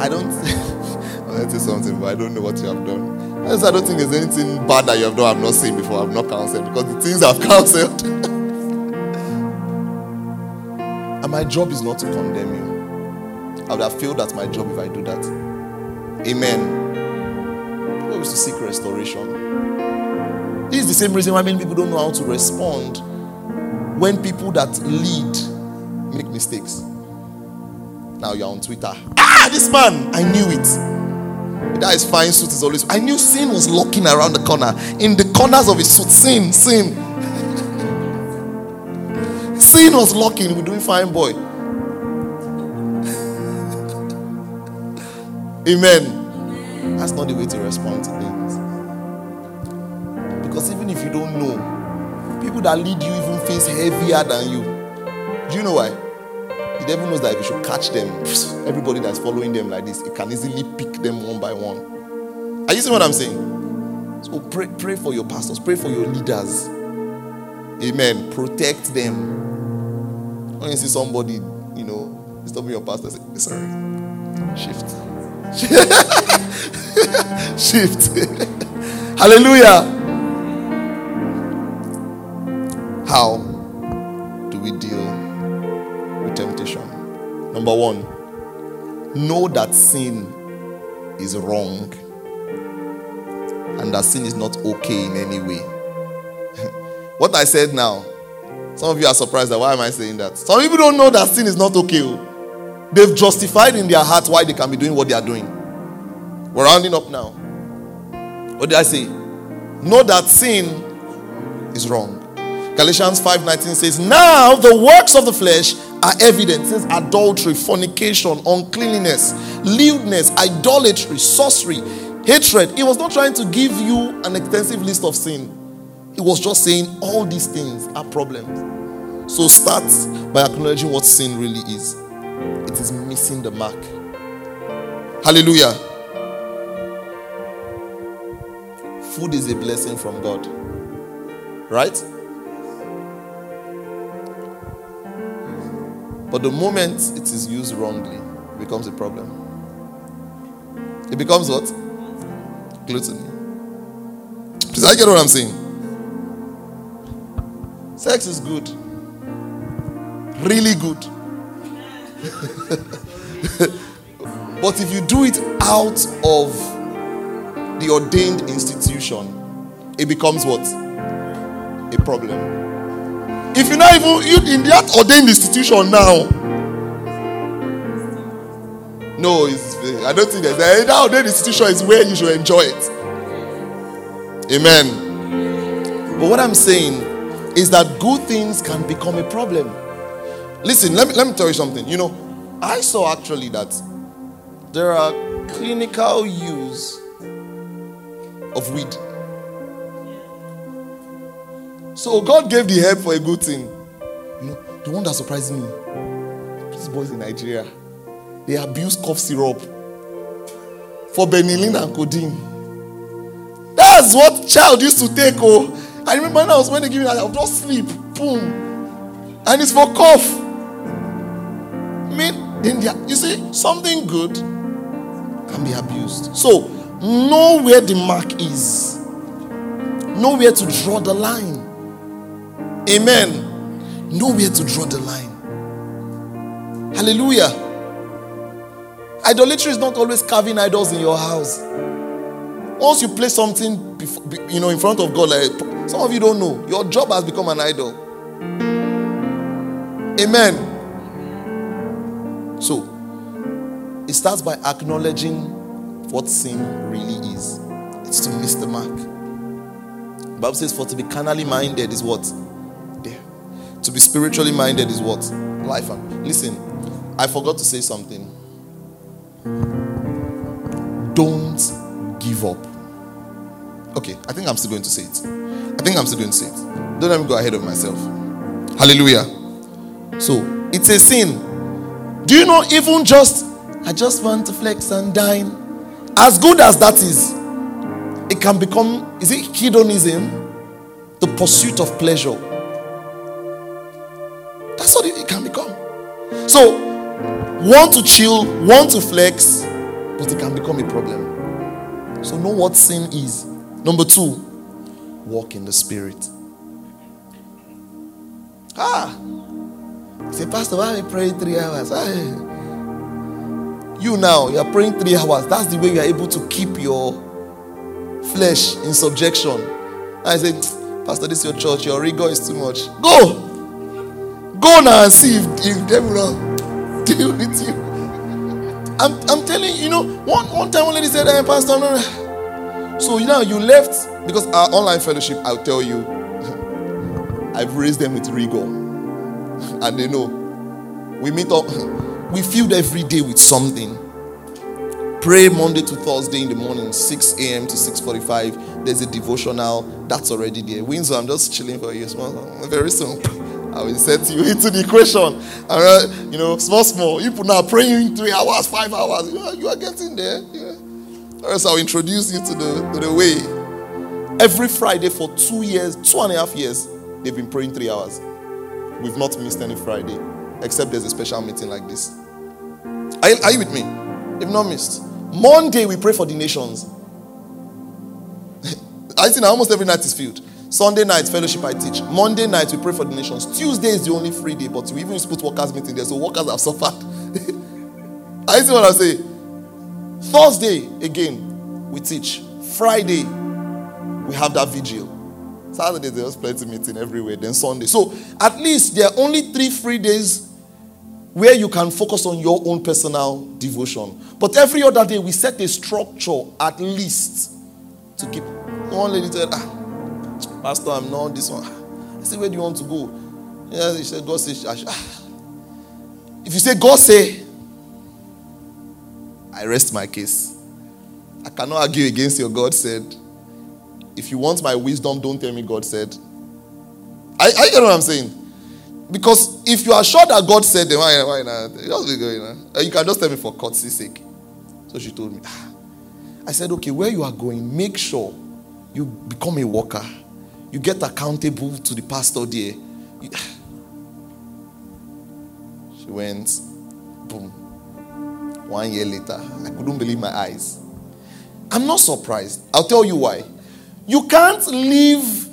I don't. [laughs] I'll say something, but I don't know what you have done. I don't think there's anything bad that you have done I've not seen before. I've not counseled because the things I've [laughs] counseled. And my job is not to condemn you. I would have failed at my job if I do that. Amen. People used to seek restoration. This is the same reason why many people don't know how to respond when people that lead make mistakes. Now you're on Twitter. Ah, this man, I knew it. That is fine suit is always. I knew sin was lurking around the corner. In the corners of his suit, sin, sin. Sin was lurking. We're doing fine, boy. Amen. That's not the way to respond to things. Because even if you don't know, people that lead you even face heavier than you. Do you know why? The devil knows that if you should catch them, everybody that's following them like this, it can easily pick them one by one. Are you seeing what I'm saying? So pray, pray for your pastors, pray for your leaders. Amen. Protect them. When you see somebody, you know, stopping your pastor, say, sorry. Shift. [laughs] Shift. [laughs] Hallelujah. How do we deal with temptation? Number one, know that sin is wrong and that sin is not okay in any way. What I said now, some of you are surprised that why am I saying that? Some people don't know that sin is not okay. Oh. They've justified in their hearts why they can be doing what they are doing. We're rounding up now. What did I say? Know that sin is wrong. Galatians 5:19 says, Now the works of the flesh are evident. Says adultery, fornication, uncleanness, lewdness, idolatry, sorcery, hatred. He was not trying to give you an extensive list of sin. He was just saying all these things are problems. So start by acknowledging what sin really is. It is missing the mark. Hallelujah. Food is a blessing from God. Right? But the moment it is used wrongly, it becomes a problem. It becomes what? Gluttony. Please, I get what I'm saying. Sex is good. Really good. [laughs] but if you do it out of the ordained institution, it becomes what? A problem. If you're not even you, in that ordained institution now, no, it's, I don't think that that ordained institution is where you should enjoy it. Amen. But what I'm saying is that good things can become a problem. Listen, let me, let me tell you something. You know, I saw actually that there are clinical use of weed. So God gave the herb for a good thing. You know, the one that surprised me, these boys in Nigeria, they abuse cough syrup for benylin and codeine. That's what child used to take. Oh, I remember when I was when they give me that, I'll just sleep. Boom. And it's for cough. I mean, India, you see, something good can be abused. So, know where the mark is, know where to draw the line. Amen. Know where to draw the line. Hallelujah. Idolatry is not always carving idols in your house. Once you place something, before, you know, in front of God, like some of you don't know, your job has become an idol. Amen. So, it starts by acknowledging what sin really is. It's to miss the mark. The Bible says, for to be carnally minded is what? There. To be spiritually minded is what? Life. Listen, I forgot to say something. Don't give up. Okay, I think I'm still going to say it. I think I'm still doing it. Don't let me go ahead of myself. Hallelujah. So, it's a sin. Do you know, even just, I just want to flex and dine. As good as that is, it can become, is it hedonism? The pursuit of pleasure. That's what it can become. So, want to chill, want to flex, but it can become a problem. So, know what sin is. Number two, walk in the spirit. Ah, say, Pastor, why we praying three hours? Ah, you now, you are praying three hours. That's the way you are able to keep your flesh in subjection. I said, Pastor, this is your church. Your rigor is too much. Go. Go now and see if, if devil will deal with you. I'm, I'm telling you, you know, one, one time one lady said, hey, Pastor, no. So you know, you left because our online fellowship, I'll tell you, [laughs] I've raised them with rigor. [laughs] And they know. We meet up, [laughs] we filled every day with something. Pray Monday to Thursday in the morning, 6 a.m. to 6:45. There's a devotional that's already there. Windsor, I'm just chilling for you. Very soon, I will set you into the equation. And, you know, small, small. You put now praying three hours, five hours. You are, you are getting there. Yeah. Or else I'll introduce you to the to the way. Every Friday for two years, two and a half years, they've been praying three hours. We've not missed any Friday, except there's a special meeting like this. Are you, are you with me? They've not missed. Monday, we pray for the nations. [laughs] I think almost every night is filled. Sunday night, fellowship I teach. Monday night, we pray for the nations. Tuesday is the only free day, but we even put workers' meeting there, so workers have suffered. [laughs] I see what I say. Thursday, again, we teach. Friday, we have that vigil. Saturday, there's plenty meeting everywhere. Then Sunday. So at least there are only three free days where you can focus on your own personal devotion. But every other day, we set a structure at least to keep. One lady said, ah, Pastor, I'm not this one. I said, Where do you want to go? Yeah, he said, God says, ah. If you say, God say, I rest my case. I cannot argue against your God said. If you want my wisdom, don't tell me God said. I, I get what I'm saying. Because if you are sure that God said, then why, why not? Just be going. Uh, you can just tell me for courtesy's sake. So she told me. I said, okay, where you are going, make sure you become a worker. You get accountable to the pastor there. She went, boom. One year later, I couldn't believe my eyes. I'm not surprised. I'll tell you why. You can't live.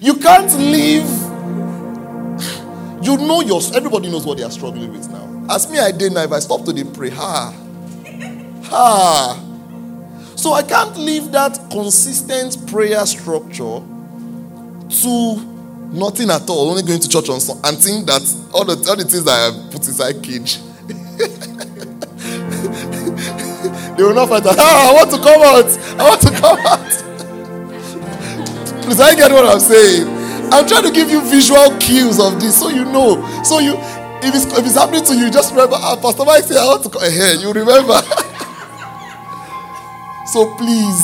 you can't live. You know your everybody knows what they are struggling with now. Ask me I did now if I stop to the pray. Ha. Ha. So I can't leave that consistent prayer structure to nothing at all. Only going to church on Sunday and think that all the all the things that I put inside cage. [laughs] [laughs] they will not fight. [laughs] Ah, I want to come out. I want to come [laughs] out. Please, I get what I'm saying. I'm trying to give you visual cues of this so you know. So you if it's, if it's happening to you, just remember, ah, Pastor Mike said, I want to come here. You remember. so please,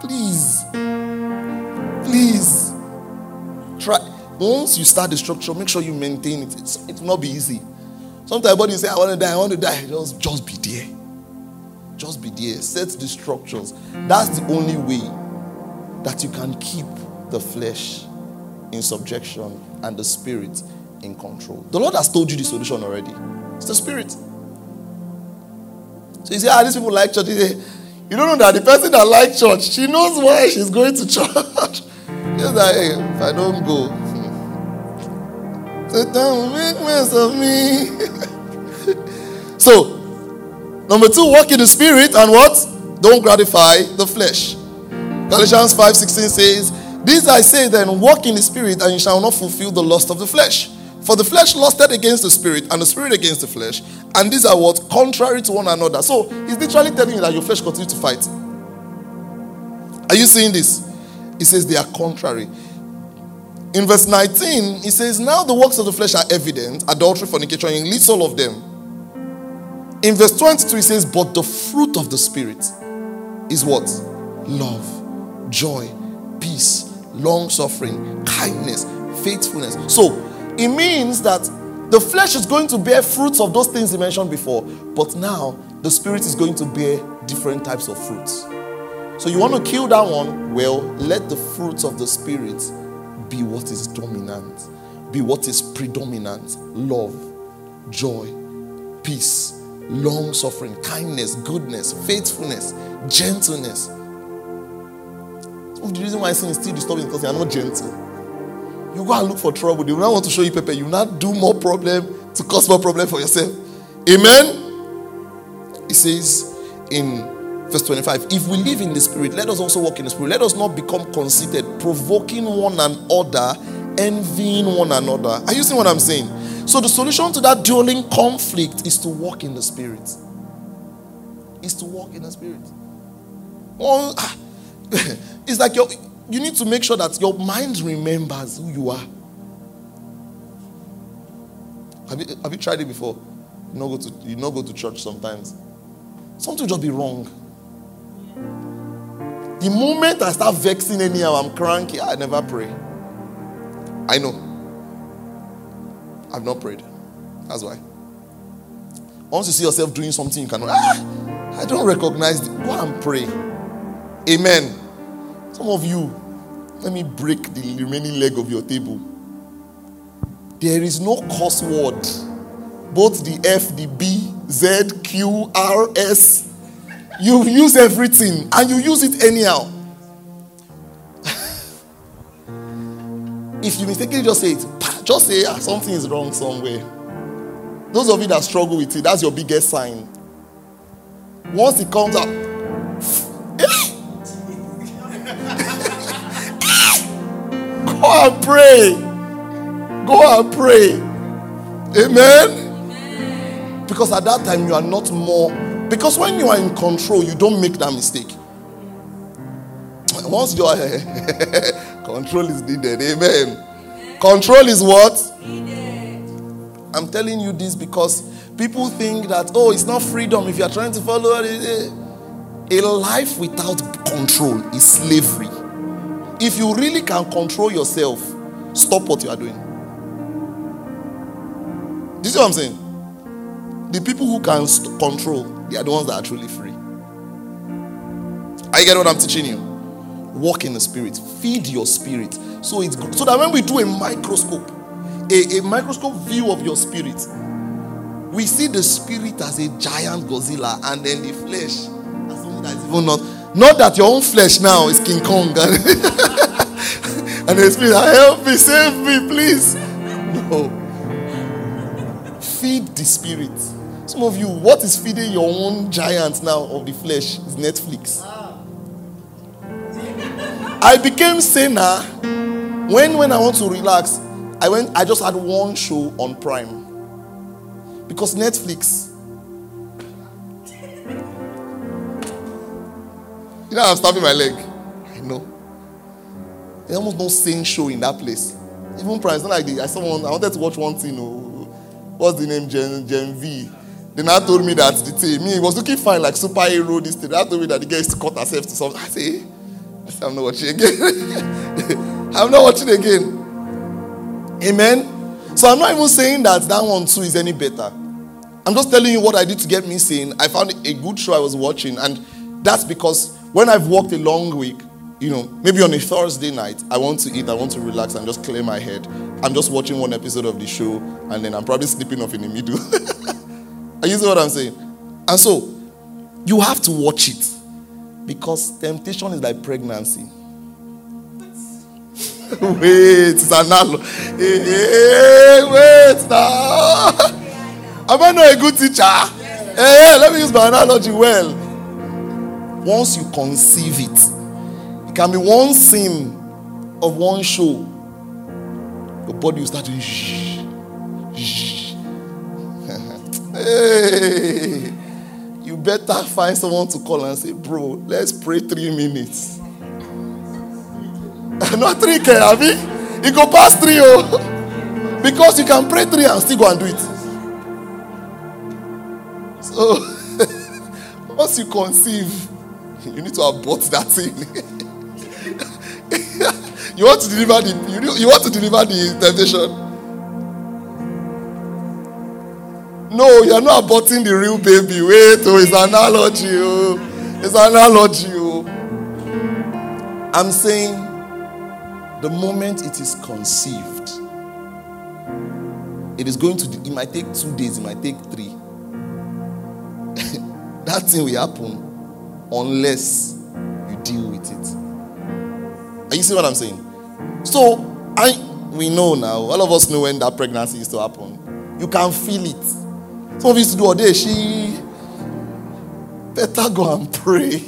please, please, try. Once you start the structure, make sure you maintain it. It's, it will not be easy. Sometimes body say, I want to die, I want to die. Just, just be there. Just be there. Set the structures. That's the only way that you can keep the flesh in subjection and the spirit in control. The Lord has told you the solution already. It's the spirit. So you say, ah, these people like church. Say, you don't know that the person that likes church, she knows why she's going to [laughs] church. Just like, hey, if I don't go, [laughs] don't make mess of me. [laughs] so, number two, walk in the spirit and what? Don't gratify the flesh. Galatians 5:16 says, This I say then, walk in the spirit, and you shall not fulfill the lust of the flesh. For the flesh lusted against the spirit, and the spirit against the flesh, and these are what? Contrary to one another. So he's literally telling you that your flesh continues to fight. Are you seeing this? He says they are contrary. In verse 19, he says, Now the works of the flesh are evident adultery, fornication, he lists all of them. In verse 22, he says, But the fruit of the Spirit is what? Love, joy, peace, long suffering, kindness, faithfulness. So it means that the flesh is going to bear fruits of those things he mentioned before, but now the Spirit is going to bear different types of fruits. So you want to kill that one? Well, let the fruits of the Spirit be what is dominant, be what is predominant love, joy, peace, long suffering, kindness, goodness, faithfulness, gentleness. the reason why sin is still disturbing because you are not gentle. You go and look for trouble. They will not want to show you paper. You will not do more problem to cause more problem for yourself. Amen. It says in Verse 25 If we live in the Spirit, let us also walk in the Spirit. Let us not become conceited, provoking one another, envying one another. Are you seeing what I'm saying? So, the solution to that dueling conflict is to walk in the Spirit. Is to walk in the Spirit. Well, ah, [laughs] it's like you need to make sure that your mind remembers who you are. Have you, have you tried it before? You not go to you not go to church sometimes. Something just be wrong. The moment I start vexing anyhow, I'm cranky. I never pray. I know. I've not prayed. That's why. Once you see yourself doing something, you cannot. Ah, I don't recognize. Go and pray. Amen. Some of you, let me break the remaining leg of your table. There is no curse word. Both the F, the B, Z, Q, R, S, you use everything and you use it anyhow. If you mistakenly just say it, just say ah, something is wrong somewhere. Those of you that struggle with it, that's your biggest sign. Once it comes up, [laughs] go and pray. Go and pray. Amen. Because at that time you are not more because when you are in control, you don't make that mistake. Once you are [laughs] control is needed. Amen. Control is what? I'm telling you this because people think that, oh, it's not freedom if you are trying to follow it. A life without control is slavery. If you really can control yourself, stop what you are doing. Do you see what I'm saying? The people who can st- control, they are the ones that are truly free. I get what I'm teaching you. Walk in the spirit, feed your spirit. So it's. So that when we do a microscope, a, a microscope view of your spirit, we see the spirit as a giant Godzilla and then the flesh as something that is even not. Not that your own flesh now is King Kong and, [laughs] and the spirit, ah, help me, save me, please. No. Feed the spirit. Some of you, what is feeding your own giant now of the flesh is Netflix. I became saner when when I want to relax. I went. I just had one show on Prime because Netflix. You know, I'm stabbing my leg. I know. There's almost no sane show in that place. Even Prime. It's not like the, I saw one. I wanted to watch one thing. Oh, what's the name? Gen, Gen V. Then I told me that the thing, me, was looking fine like superhero, this thing. I told me that the girl used to cut herself to something. I say, [laughs] I'm not watching again. [laughs] I'm not watching again. Amen. So I'm not even saying that that one too is any better. I'm just telling you what I did to get me sane. I found a good show I was watching, and that's because when I've worked a long week, you know, maybe on a Thursday night, I want to eat, I want to relax, and just clear my head. I'm just watching one episode of the show, and then I'm probably sleeping off in the middle. [laughs] Are you see what I'm saying? And so, you have to watch it because temptation is like pregnancy. [laughs] wait, it's an Hey, eh, eh, hey, wait now. Am I not a good teacher? Hey, let me use my analogy well. Once you conceive it, it can be one scene of one show. Your body will start to shh, [laughs] shh. Hey, you better find someone to call and say, Bro, let's pray three minutes. [laughs] Not three, K, you? It go past three, oh. [laughs] Because you can pray three and still go and do it. So, [laughs] once you conceive, you need to abort that thing. you want to deliver the you, you want to deliver the temptation. No, you're not aborting the real baby. Wait, oh, it's an analogy. Oh. It's an analogy. Oh. I'm saying the moment it is conceived, it is going to, it might take two days, it might take three. [laughs] that thing will happen unless you deal with it. Are you see what I'm saying? So, I we know now, all of us know when that pregnancy is to happen. You can feel it. Some of you to do all day, she better go and pray.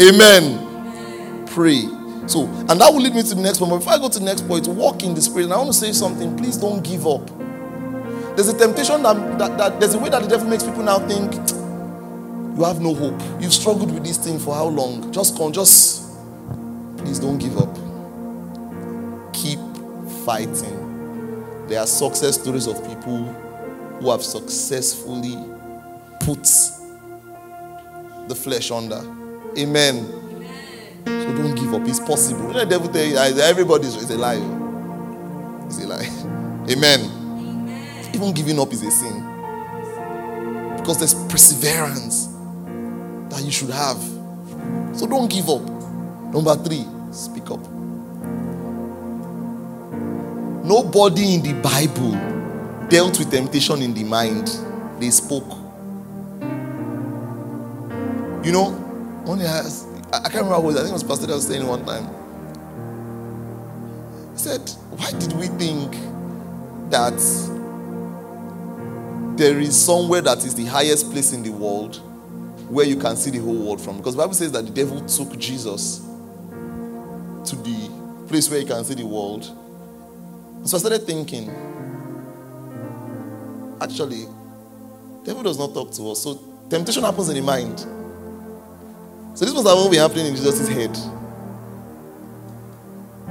Amen. Pray. So, and that will lead me to the next point. But before I go to the next point, walk in the spirit. And I want to say something. Please don't give up. There's a temptation that, that, that there's a way that the devil makes people now think you have no hope. You've struggled with this thing for how long? Just come, just please don't give up. Keep fighting. There are success stories of people who have successfully put the flesh under. Amen. So don't give up. It's possible. The devil tell you everybody's is a lie. It's a lie. [laughs] Amen. Even giving up is a sin. Because there's perseverance that you should have. So don't give up. Number three, speak up. Nobody in the Bible dealt with temptation in the mind, they spoke. You know, one has, I can't remember who I think it was Pastor that was saying one time. He said, Why did we think that there is somewhere that is the highest place in the world where you can see the whole world from? Because the Bible says that the devil took Jesus to the place where you can see the world. So I started thinking, Actually, devil does not talk to us. So temptation happens in the mind. So this was what will be happening in Jesus' head.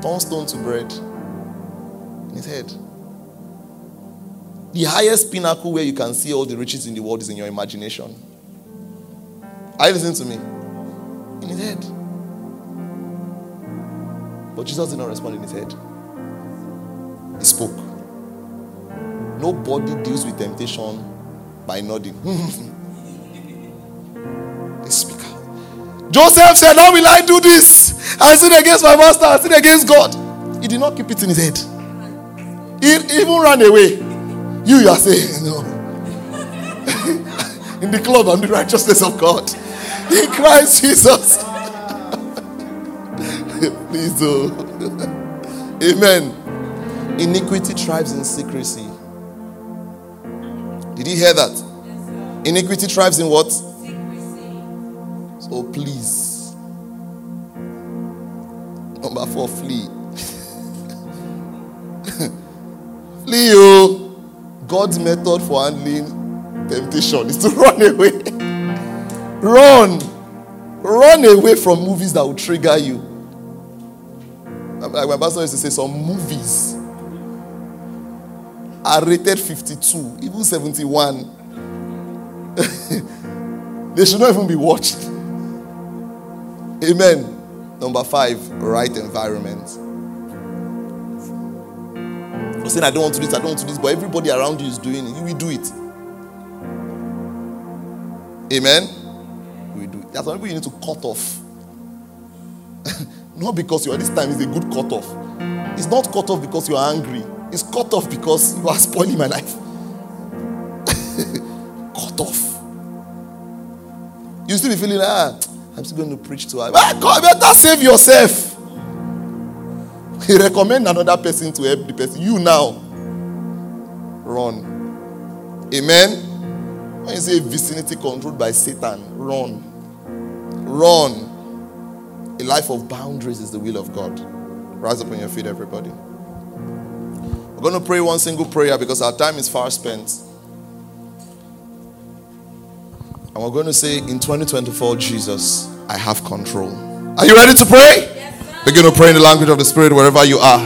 Turn stone to bread in his head. The highest pinnacle where you can see all the riches in the world is in your imagination. Are you listening to me? In his head. But Jesus did not respond in his head. He spoke. Nobody deals with temptation by nodding. [laughs] speak out. Joseph said, How will I do this? I sin against my master, I sin against God. He did not keep it in his head. He even ran away. You, you are saying, No. [laughs] in the club, I'm the righteousness of God. In Christ Jesus. [laughs] Please do. Amen. Iniquity thrives in secrecy. Did you hear that? Iniquity thrives in what? Secrecy. So please. Number four, flee. [laughs] flee, you. God's method for handling temptation is to [laughs] run away. run. Run away from movies that will trigger you. Like my pastor used to say, some movies are rated 52, even 71. [laughs] they should not even be watched. Amen. Number five, right environment. For saying, I don't want to do this, I don't want to do this, but everybody around you is doing it. You will do it. Amen. We do. It. That's why you need to cut off. [laughs] not because you are this time is a good cut off. It's not cut off because you are angry. It's cut off because you are spoiling my life. [laughs] cut off. You still be feeling ah, I'm still going to preach to her. Ah, God, better save yourself. He [laughs] recommend another person to help the person. You now run. Amen. When you say vicinity controlled by Satan, run. Run. A life of boundaries is the will of God. Rise up on your feet, everybody. We're going to pray one single prayer because our time is far spent. And we're going to say, in 2024, Jesus, I have control. Are you ready to pray? Yes, Begin to pray in the language of the Spirit wherever you are.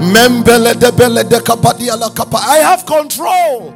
Membele de bele de kapadia la kapa. I have control.